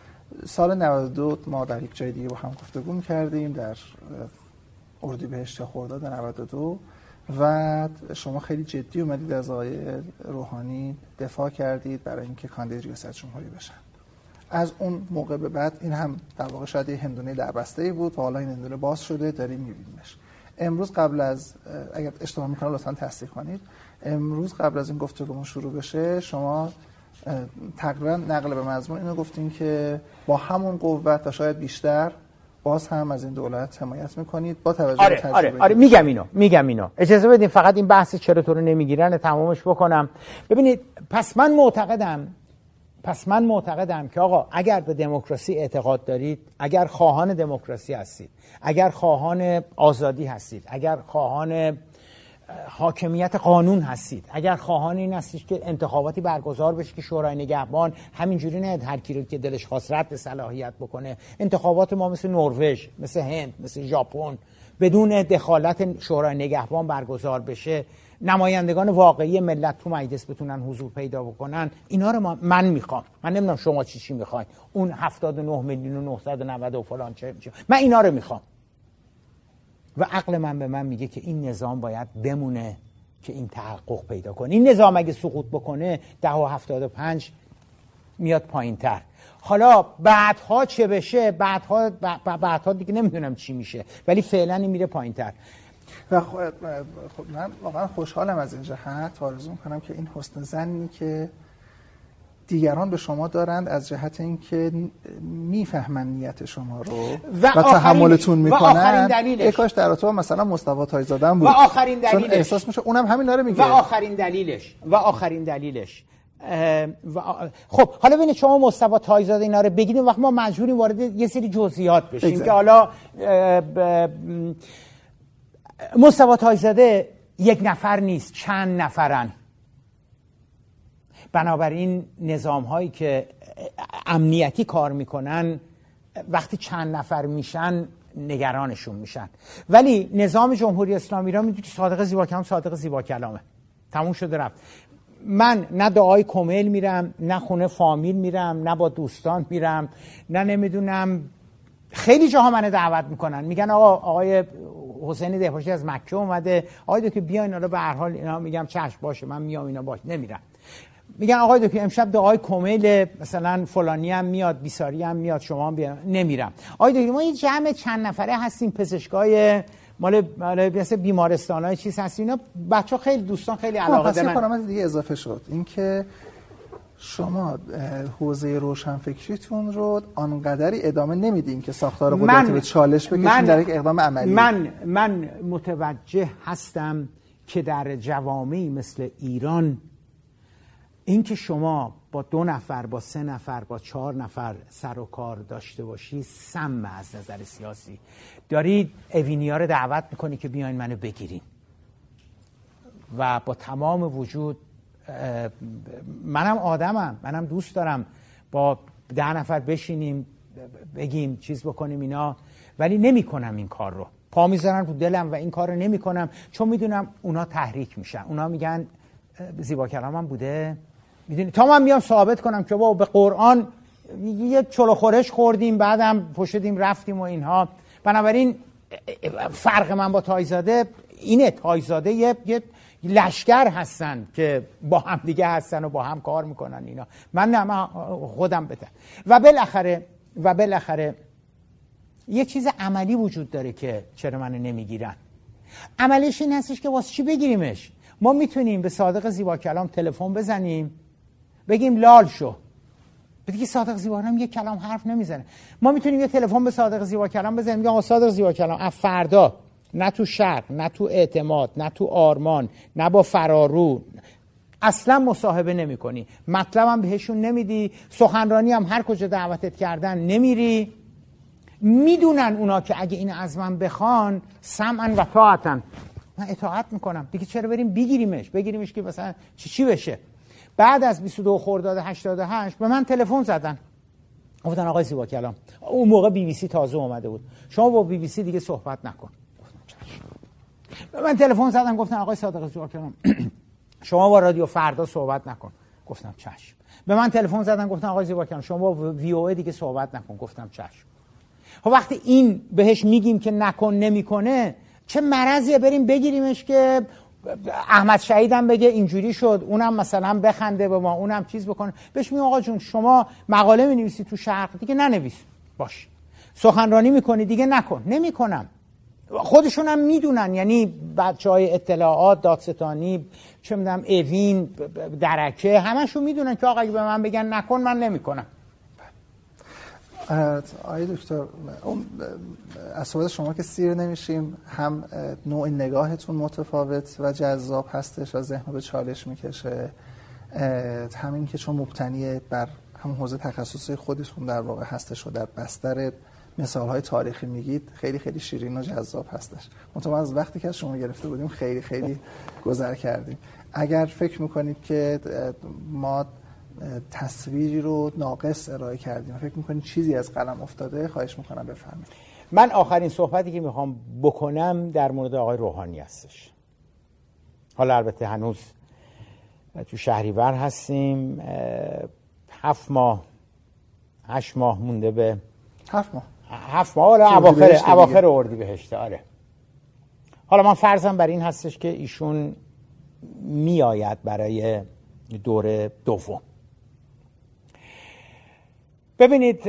سال 92 ما در یک جای دیگه با هم گفتگو کردیم در اردیبهشت خرداد 92 و شما خیلی جدی اومدید از آقای روحانی دفاع کردید برای اینکه کاندید ریاست جمهوری بشن. از اون موقع به بعد این هم در واقع شاید یه هندونه در بسته بود و حالا این هندونه باز شده داریم میبینیمش. امروز قبل از اگر اشتباه می‌کنم لطفا تصدیق کنید. امروز قبل از این گفتگو شروع بشه شما تقریبا نقل به مضمون اینو گفتین که با همون قوت و شاید بیشتر باز هم از این دولت حمایت می‌کنید. با توجه آره, به آره, آره میگم اینو میگم اینو. اجازه بدین فقط این بحث چرا تو رو نمی‌گیرن تمامش بکنم. ببینید پس من معتقدم پس من معتقدم که آقا اگر به دموکراسی اعتقاد دارید اگر خواهان دموکراسی هستید اگر خواهان آزادی هستید اگر خواهان حاکمیت قانون هستید اگر خواهان این هستید که انتخاباتی برگزار بشه که شورای نگهبان همینجوری نه هر کی رو که دلش خواست رد صلاحیت بکنه. انتخابات ما مثل نروژ مثل هند مثل ژاپن بدون دخالت شورای نگهبان برگزار بشه. نمایندگان واقعی ملت تو مجلس بتونن حضور پیدا بکنن اینا رو من می‌خوام. من نمی‌دونم شما چی چی می‌خواین. اون 79 میلیون و 990 و فلان چه من اینا رو می‌خوام. و عقل من به من میگه که این نظام باید بمونه که این تحقق پیدا کنه. این نظام اگه سقوط بکنه ده و هفتاد و پنج میاد پایین تر حالا بعدها چه بشه؟ بعدها بعدها دیگه نمی‌دونم چی میشه. ولی فعلا میره پایین تر و خب من واقعا خوشحالم از این جهت آرزو می‌کنم که این حسن زنی که دیگران به شما دارند از جهت اینکه می‌فهمن نیت شما رو و, و تحملتون می‌کنن یک کاش در تو مثلا مصطفی تایزاده بود. و آخرین دلیلش. چون احساس میشه اونم همین داره میگه. و آخرین دلیلش. و آخرین دلیلش. و خب حالا ببینید شما مصطفی تایزاده اینا رو بگیریم. وقت ما مجبوریم وارد یه سری جزئیات بشیم که حالا مصطفی تایزاده یک نفر نیست چند نفرن. بنابراین نظام هایی که امنیتی کار می‌کنن وقتی چند نفر میشن نگرانشون میشن. ولی نظام جمهوری اسلامی را می‌دونی که صادق زیبا کلام صادق زیبا کلامه. تموم شده رفت. من نه دعای کمیل میرم نه خونه فامیل میرم نه با دوستان میرم نه نمی‌دونم. خیلی جاها من دعوت می‌کنن. میگن آقا آقای حسین دهپاشی از مکه اومده. آقای که بیاین حالا به هر حال اینا میگم چشم باشه من میام اینا باشه نمیرم. میگن آقای دکتر امشب دعای کمیل مثلا فلانی هم میاد بیساری هم میاد شما هم بیان نمیرم. آقای دکتر ما یه جمع چند نفره هستیم پزشکای مال مثل بیمارستان های چیز هست اینا بچه خیلی دوستان خیلی علاقه دارن. دیگه اضافه شد. اینکه شما حوزه روشنفکریتون رو آنقدری ادامه نمیدین که ساختار قدرت به چالش بکشین در یک اقدام عملی. من من متوجه هستم که در جوامعی مثل ایران اینکه شما با دو نفر با سه نفر با چهار نفر سر و کار داشته باشی سم از نظر سیاسی. دارید اوینیا رو دعوت می‌کنی که بیاین منو بگیرین. و با تمام وجود منم آدمم منم دوست دارم با ده نفر بشینیم بگیم چیز بکنیم اینا ولی نمی‌کنم این کار رو. پا می‌ذارن رو دلم و این کار رو نمی‌کنم چون می‌دونم اونا تحریک میشن. اونا میگن زیبا کلامم بوده. می‌دونی؟ تا من میام ثابت کنم که با به قرآن یه چلو خورش خوردیم بعدم پشدیم رفتیم و اینها. بنابراین فرق من با تایزاده اینه. تایزاده یه, یه, لشکر هستن که با هم دیگه هستن و با هم کار می‌کنن اینا. من نه خودم بده و بالاخره و بالاخره یه چیز عملی وجود داره که چرا من نمی‌گیرن. عملیش این هستش که واسه چی بگیریمش؟ ما می‌تونیم به صادق زیبا کلام تلفن بزنیم بگیم لال شو. دیگه صادق زیبا هم یه کلام حرف نمی‌زنه. ما می‌تونیم یه تلفن به صادق زیبا کلام بزنیم میگم صادق زیبا کلام از فردا. نه تو شرق نه تو اعتماد نه تو آرمان نه با فرارو. اصلا مصاحبه نمی کنی. مطلبم بهشون نمیدی سخنرانی هم هر کجا دعوتت کردن نمیری می‌دونن اونا که اگه این از من بخوان سمعا و طاعتن. من اطاعت می‌کنم. دیگه چرا بریم بگیریمش؟ بگیریمش که مثلا چی چی بشه؟ بعد از 22 خرداد 88 به من تلفن زدن. گفتن آقای زیبا کلام اون موقع بی بی سی تازه اومده بود. شما با بی بی سی دیگه صحبت نکن. من تلفن زدن گفتن آقای صادق کلام شما با رادیو فردا صحبت نکن. گفتم چشم. به من تلفن زدن گفتن آقای زیبا کلام شما با وی او دیگه صحبت نکن. گفتم چشم. خب وقتی این بهش میگیم که نکن نمی‌کنه چه مرضیه؟ بریم بگیریمش که احمد شهیدم بگه اینجوری شد اونم مثلا بخنده به ما اونم چیز بکنه. بهش میگم آقا جون شما مقاله می نویسی تو شرق دیگه ننویس. باش. سخنرانی می‌کنی دیگه نکن. نمی‌کنم. خودشون هم می‌دونن. یعنی بچه های اطلاعات دادستانی چه می‌دونم اوین درکه همشون می‌دونن که آقا اگه به من بگن نکن من نمی‌کنم. آقای دکتر از صحبت شما که سیر نمیشیم هم نوع نگاهتون متفاوت و جذاب هستش و ذهن به چالش می‌کشه. همین که چون مبتنی بر هم حوزه تخصصی خودتون در واقع هستش و در بستر مثال های تاریخی میگید خیلی خیلی شیرین و جذاب هستش. منطقه از وقتی که از شما گرفته بودیم خیلی خیلی گذر کردیم. اگر فکر می‌کنید که ما تصویری رو ناقص ارائه کردیم فکر می‌کنید چیزی از قلم افتاده خواهش می‌کنم بفهمید من آخرین صحبتی که می‌خوام بکنم در مورد آقای روحانی هستش. حالا البته هنوز تو شهریور هستیم هفت ماه هشت ماه مونده به هفت ماه. هفت ماه حالا اواخر اواخر اردی بهشته آره. حالا من فرضم بر این هستش که ایشون میآید برای دور دوم. ببینید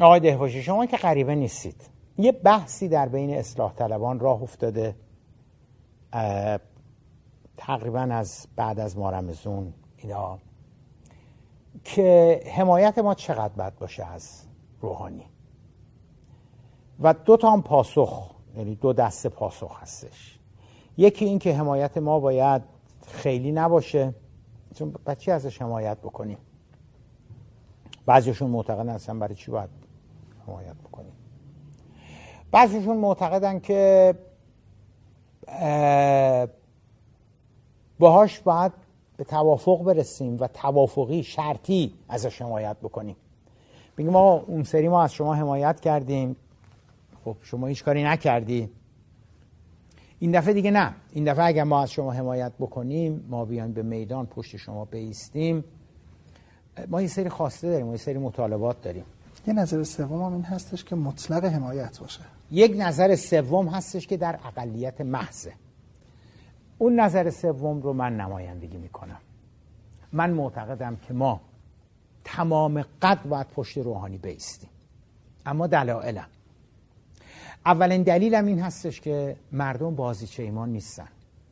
آقای دهواشی شما که غریبه نیستید یه بحثی در بین اصلاح طلبان راه افتاده تقریبا از بعد از مارمزون اینا که حمایت ما چقدر بد باشه از روحانی. و دو تا هم پاسخ یعنی دو دسته پاسخ هستش. یکی این که حمایت ما باید خیلی نباشه. چون بچه ازش حمایت بکنیم. بعضیشون معتقد هستن برای چی باید حمایت بکنیم؟ بعضیشون معتقدن که باهاش باید به توافق برسیم و توافقی شرطی ازش حمایت بکنیم. بگیم ما اون سری ما از شما حمایت کردیم. خب شما هیچ کاری نکردی. این دفعه دیگه نه. این دفعه اگر ما از شما حمایت بکنیم ما بیایم به میدان پشت شما بیستیم. ما یه سری خواسته داریم ما یه سری مطالبات داریم. یه نظر سوم هم این هستش که مطلق حمایت باشه. یک نظر سوم هستش که در اقلیت محضه. اون نظر سوم رو من نمایندگی می‌کنم. من معتقدم که ما تمام قد باید پشت روحانی بیستیم. اما دلایلم. اولین دلیلم این هستش که مردم بازیچه ما نیستن.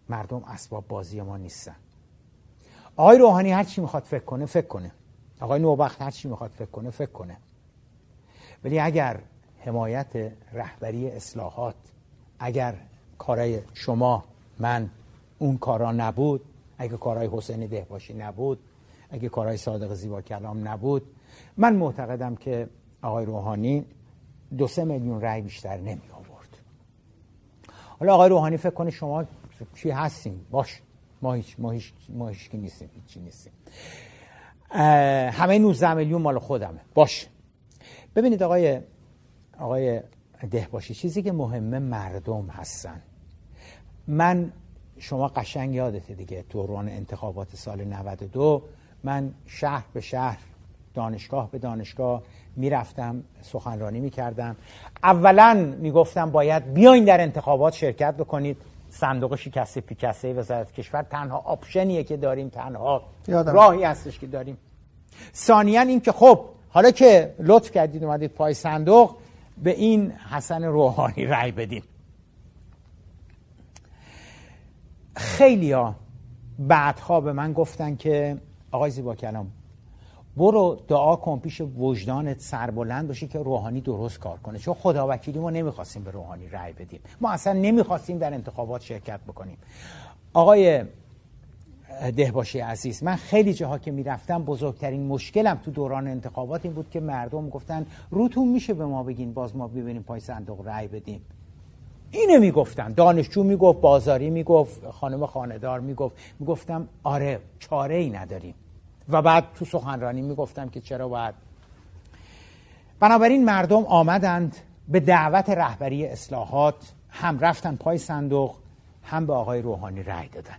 مردم اسباب بازی ما نیستن. آقای روحانی هر چی می‌خواد فکر کنه فکر کنه. آقای نوبخت هر چی می‌خواد فکر کنه فکر کنه. ولی اگر حمایت رهبری اصلاحات اگر کارای شما من اون کارا نبود اگه کارهای حسین دهباشی نبود اگه کارهای صادق زیبا کلام نبود. من معتقدم که آقای روحانی دو سه میلیون رأی بیشتر نمی آورد. حالا آقای روحانی فکر کنه شما چی هستیم باش ما هیچ ما هیچ ما هیچ نیستیم هیچی نیستیم. همه 19 میلیون مال خودمه. باش. ببینید آقای آقای دهباشی چیزی که مهمه مردم هستن. من شما قشنگ یادته دیگه دوران انتخابات سال 92 من شهر به شهر دانشگاه به دانشگاه می‌رفتم سخنرانی می‌کردم. اولا می‌گفتم باید بیاین در انتخابات شرکت بکنید. صندوق شکسته پیکسته وزارت کشور تنها آپشنیه که داریم تنها راهی هستش که داریم. ثانیا این که خب حالا که لطف کردید اومدید پای صندوق به این حسن روحانی رأی بدیم خیلی ها بعدها به من گفتن که آقای زیبا کلام برو دعا کن پیش وجدانت سربلند باشی که روحانی درست کار کنه. چون خدا وکیلی ما نمی‌خواستیم به روحانی رأی بدیم. ما اصلا نمی‌خواستیم در انتخابات شرکت بکنیم. آقای دهباشی عزیز من خیلی جاها که می‌رفتم بزرگترین مشکلم تو دوران انتخابات این بود که مردم گفتن روتون میشه به ما بگین باز ما ببینیم پای صندوق رأی بدیم. اینه می‌گفتن. دانشجو می‌گفت بازاری می‌گفت خانم خاندار می‌گفت. می‌گفتم آره چاره ای نداریم. و بعد تو سخنرانی می‌گفتم که چرا باید. بنابراین مردم آمدند به دعوت رهبری اصلاحات هم رفتن پای صندوق هم به آقای روحانی رأی دادن.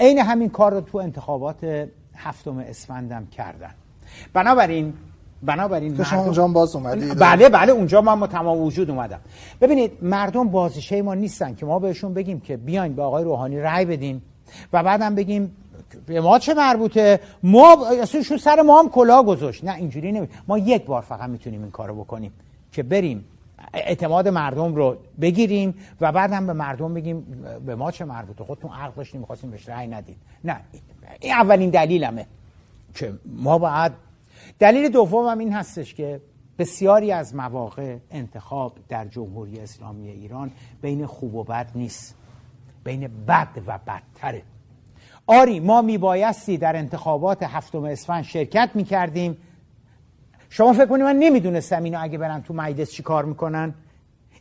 عین همین کار رو تو انتخابات هفتم اسفندم کردن. بنابراین بنابراین تو شما اونجا باز اومدید بله بله اونجا من تمام وجود اومدم. ببینید مردم بازیشه ما نیستن که ما بهشون بگیم که بیاین به آقای روحانی رأی بدین و بعدم بگیم به ما چه مربوطه؟ ما اصلا سر ما هم کلا گذاشت. نه اینجوری نمی ما یک بار فقط می‌تونیم این کارو بکنیم که بریم اعتماد مردم رو بگیریم و بعدم به مردم بگیم به ما چه مربوطه؟ خودتون عقل داشتیم می‌خواستیم بهش رأی ندید نه این اولین دلیلمه که ما باید دلیل دومم این هستش که بسیاری از مواقع انتخاب در جمهوری اسلامی ایران بین خوب و بد نیست. بین بد و بدتره. آری ما میبایستی در انتخابات هفتم اسفند شرکت می‌کردیم. شما فکر کنید من نمی‌دونستم اینا اگه برن تو مجلس چی کار می‌کنن؟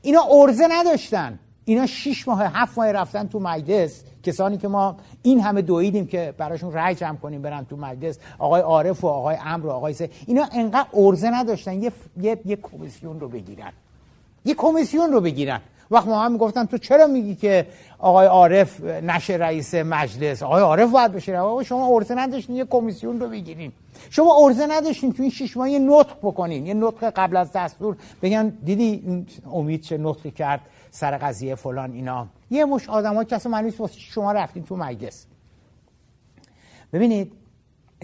اینا ارزه نداشتن. اینا شیش ماه هفت ماه رفتن تو مجلس. کسانی که ما این همه دویدیم که براشون رأی جمع کنیم برن تو مجلس. آقای عارف و آقای امر و آقای سه. اینا انقدر ارزه نداشتن. یه, یه،, یه کمیسیون رو بگیرن. یه کمیسیون رو بگیرن. وقت ما هم می‌گفتن تو چرا میگی که آقای عارف نشه رئیس مجلس؟ آقای عارف باید بشه. آقا شما ارزه نداشتین یه کمیسیون رو بگیریم شما ارزه نداشتین تو این شش ماه یه نطق بکنین. یه نطق قبل از دستور. بگن دیدی امید چه نطقی کرد؟ سر قضیه فلان اینا. یه مش آدم که اصلا معنی شما رفتین تو مجلس. ببینید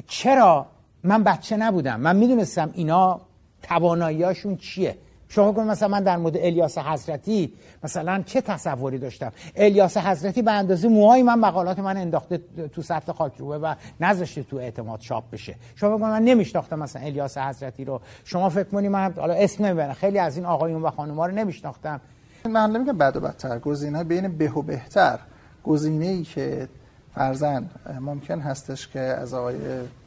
چرا من بچه نبودم؟ من می‌دونستم اینا تواناییاشون چیه. شما کنید مثلا من در مورد الیاس حضرتی مثلا چه تصوری داشتم؟ الیاس حضرتی به اندازه موهای من مقالات من انداخته تو سطح خاکروبه و نذاشته تو اعتماد چاپ بشه. شما کنید من نمیشناختم مثلا الیاس حضرتی رو. شما فکر کنید من حالا اسم نمی‌برم. خیلی از این آقایون و خانم‌ها رو نمیشناختم. من نمیگم بد و بدتر. گزینه بین به و بهتر. گزینه ای که فرزن ممکن هستش که از آقای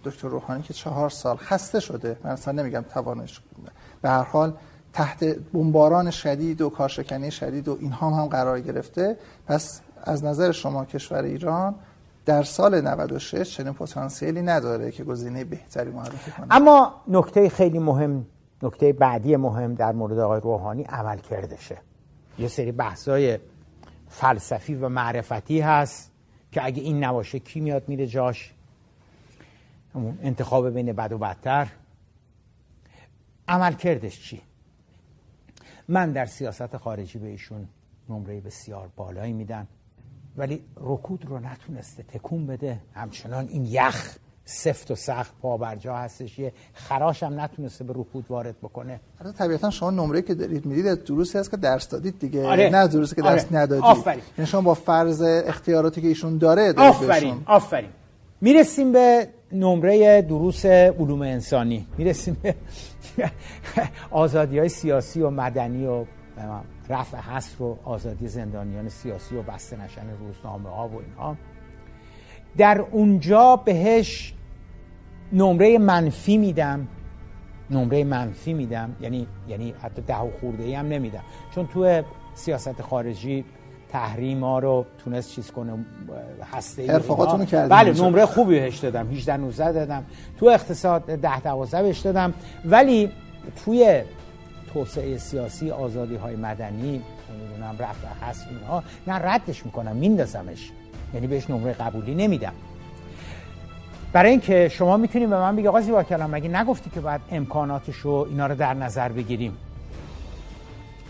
دکتر روحانی که چهار سال خسته شده من اصلا نمیگم توانش به هر حال تحت بمباران شدید و کارشکنی شدید و اینها هم, قرار گرفته. پس از نظر شما کشور ایران در سال 96 چنین پتانسیلی نداره که گزینه بهتری معرفی کنه. اما نکته خیلی مهم نکته بعدی مهم در مورد آقای روحانی عمل کردشه یه سری بحثای فلسفی و معرفتی هست که اگه این نباشه کی میاد میره جاش؟ انتخاب بین بد و بدتر. عمل کردش چی؟ من در سیاست خارجی به ایشون نمره بسیار بالایی میدم ولی رکود رو نتونسته تکون بده. همچنان این یخ سفت و سخت پا بر جا هستش. یه خراش هم نتونسته به رکود وارد بکنه. آره طبیعتا شما نمره که دارید می‌دید دروسی هست که درس دادید دیگه. آره. نه دروسی که درس آره. ندادید. آفرین. یعنی شما با فرض اختیاراتی که ایشون داره آفرین آفرین. می‌رسیم به نمره دروس علوم انسانی. می‌رسیم به آزادی های سیاسی و مدنی و رفع حصر و آزادی زندانیان سیاسی و بسته نشن روزنامه ها و اینها. در اونجا بهش نمره منفی میدم. نمره منفی میدم. یعنی یعنی حتی ده و خورده ای هم نمیدم. چون تو سیاست خارجی تحریم ها رو تونست چیز کنه هسته ارفاقاتونو کردیم بله نمره خوبی بهش دادم. 18 19 دادم. تو اقتصاد 10 12 بهش دادم. ولی توی توسعه سیاسی آزادی های مدنی نمی‌دونم رفع هست اینها نه ردش می‌کنم میندازمش. یعنی بهش نمره قبولی نمیدم. برای اینکه شما می‌تونید به من بگی آقا زیبا کلام مگه نگفتی که باید امکاناتش رو اینا رو در نظر بگیریم؟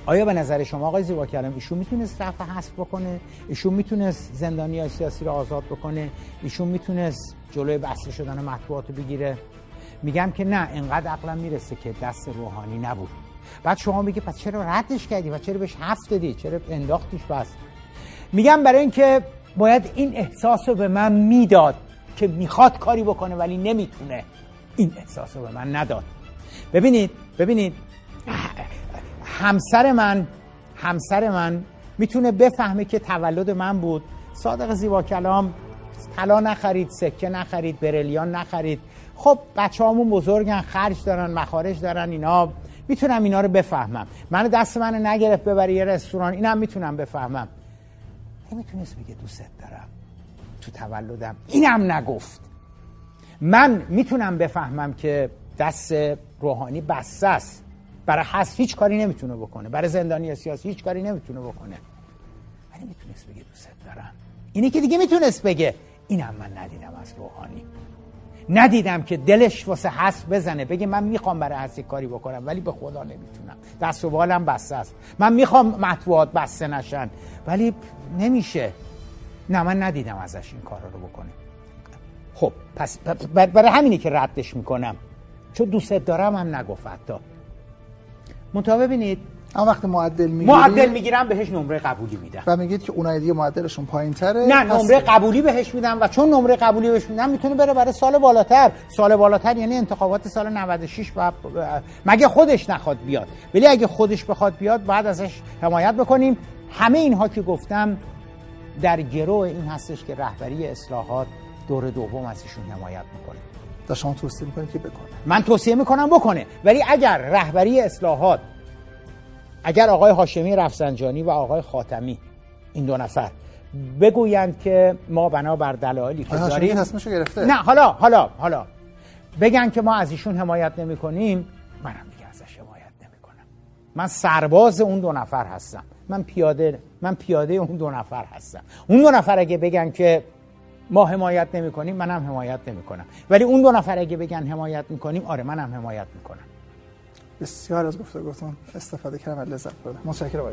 آیا به نظر شما آقای زیبا کلام ایشون می‌تونست رفع حذف بکنه؟ ایشون می‌تونست زندانی سیاسی رو آزاد بکنه؟ ایشون می‌تونست جلوی بسته شدن مطبوعات رو بگیره؟ میگم که نه انقدر عقلم می‌رسه که دست روحانی نبود. بعد شما میگه پس چرا ردش کردی؟ و چرا بهش هفت دادی؟ چرا انداختیش بس؟ میگم برای اینکه باید این احساس رو به من می‌داد. که می‌خواد کاری بکنه ولی نمی‌تونه. این احساس رو به من نداد. ببینید ببینید همسر من همسر من می‌تونه بفهمه که تولد من بود. صادق زیبا کلام طلا نخرید سکه نخرید برلیان نخرید. خب بچه همون بزرگن خرج دارن مخارج دارن اینا. می‌تونم اینا رو بفهمم. من دست من نگرفت ببری یه رستوران اینم می‌تونم بفهمم. نمی‌تونست بگه دوست دارم. تو تولدم. اینم نگفت. من می‌تونم بفهمم که دست روحانی بسته است. برای حس هیچ کاری نمی‌تونه بکنه. برای زندانی سیاسی هیچ کاری نمی‌تونه بکنه. ولی می‌تونست بگه دوست دارم. اینی که دیگه می‌تونست بگه. اینم من ندیدم از روحانی. ندیدم که دلش واسه حس بزنه. بگه من می‌خوام برای حس کاری بکنم ولی به خدا نمی‌تونم. دست و بالم بسته است. من می‌خوام مطبوعات بسته نشن. ولی نمیشه. نه من ندیدم ازش این کار رو بکنه. خب پس برای همینی که ردش می‌کنم. چون دوست دارم هم نگفت حتی. منتها ببینید اما وقتی معدل می‌گیری معدل می‌گیرم بهش نمره قبولی میدم. و میگید که اونای دیگه معدلشون پایین تره نه نمره قبولی بهش میدم و چون نمره قبولی بهش میدم می‌تونه بره برای سال بالاتر. سال بالاتر یعنی انتخابات سال 96 و مگه خودش نخواد بیاد. ولی اگه خودش بخواد بیاد بعد ازش حمایت بکنیم. همه اینها که گفتم در گروه این هستش که رهبری اصلاحات دور دوم ازشون حمایت می‌کنه. در شما توصیه می‌کنید که بکنه. من توصیه می‌کنم بکنه. ولی اگر رهبری اصلاحات اگر آقای هاشمی رفسنجانی و آقای خاتمی این دو نفر بگویند که ما بنا بر دلایلی که داریم گرفته. نه حالا حالا حالا. بگن که ما از ایشون حمایت نمی کنیم منم من سرباز اون دو نفر هستم. من پیاده من پیاده اون دو نفر هستم. اون دو نفر اگه بگن که ما حمایت نمی کنیم منم حمایت نمی کنم ولی اون دو نفر اگه بگن حمایت می کنیم آره منم حمایت می کنم بسیار از گفتگوتون استفاده کردم و لذت بردم. متشکرم.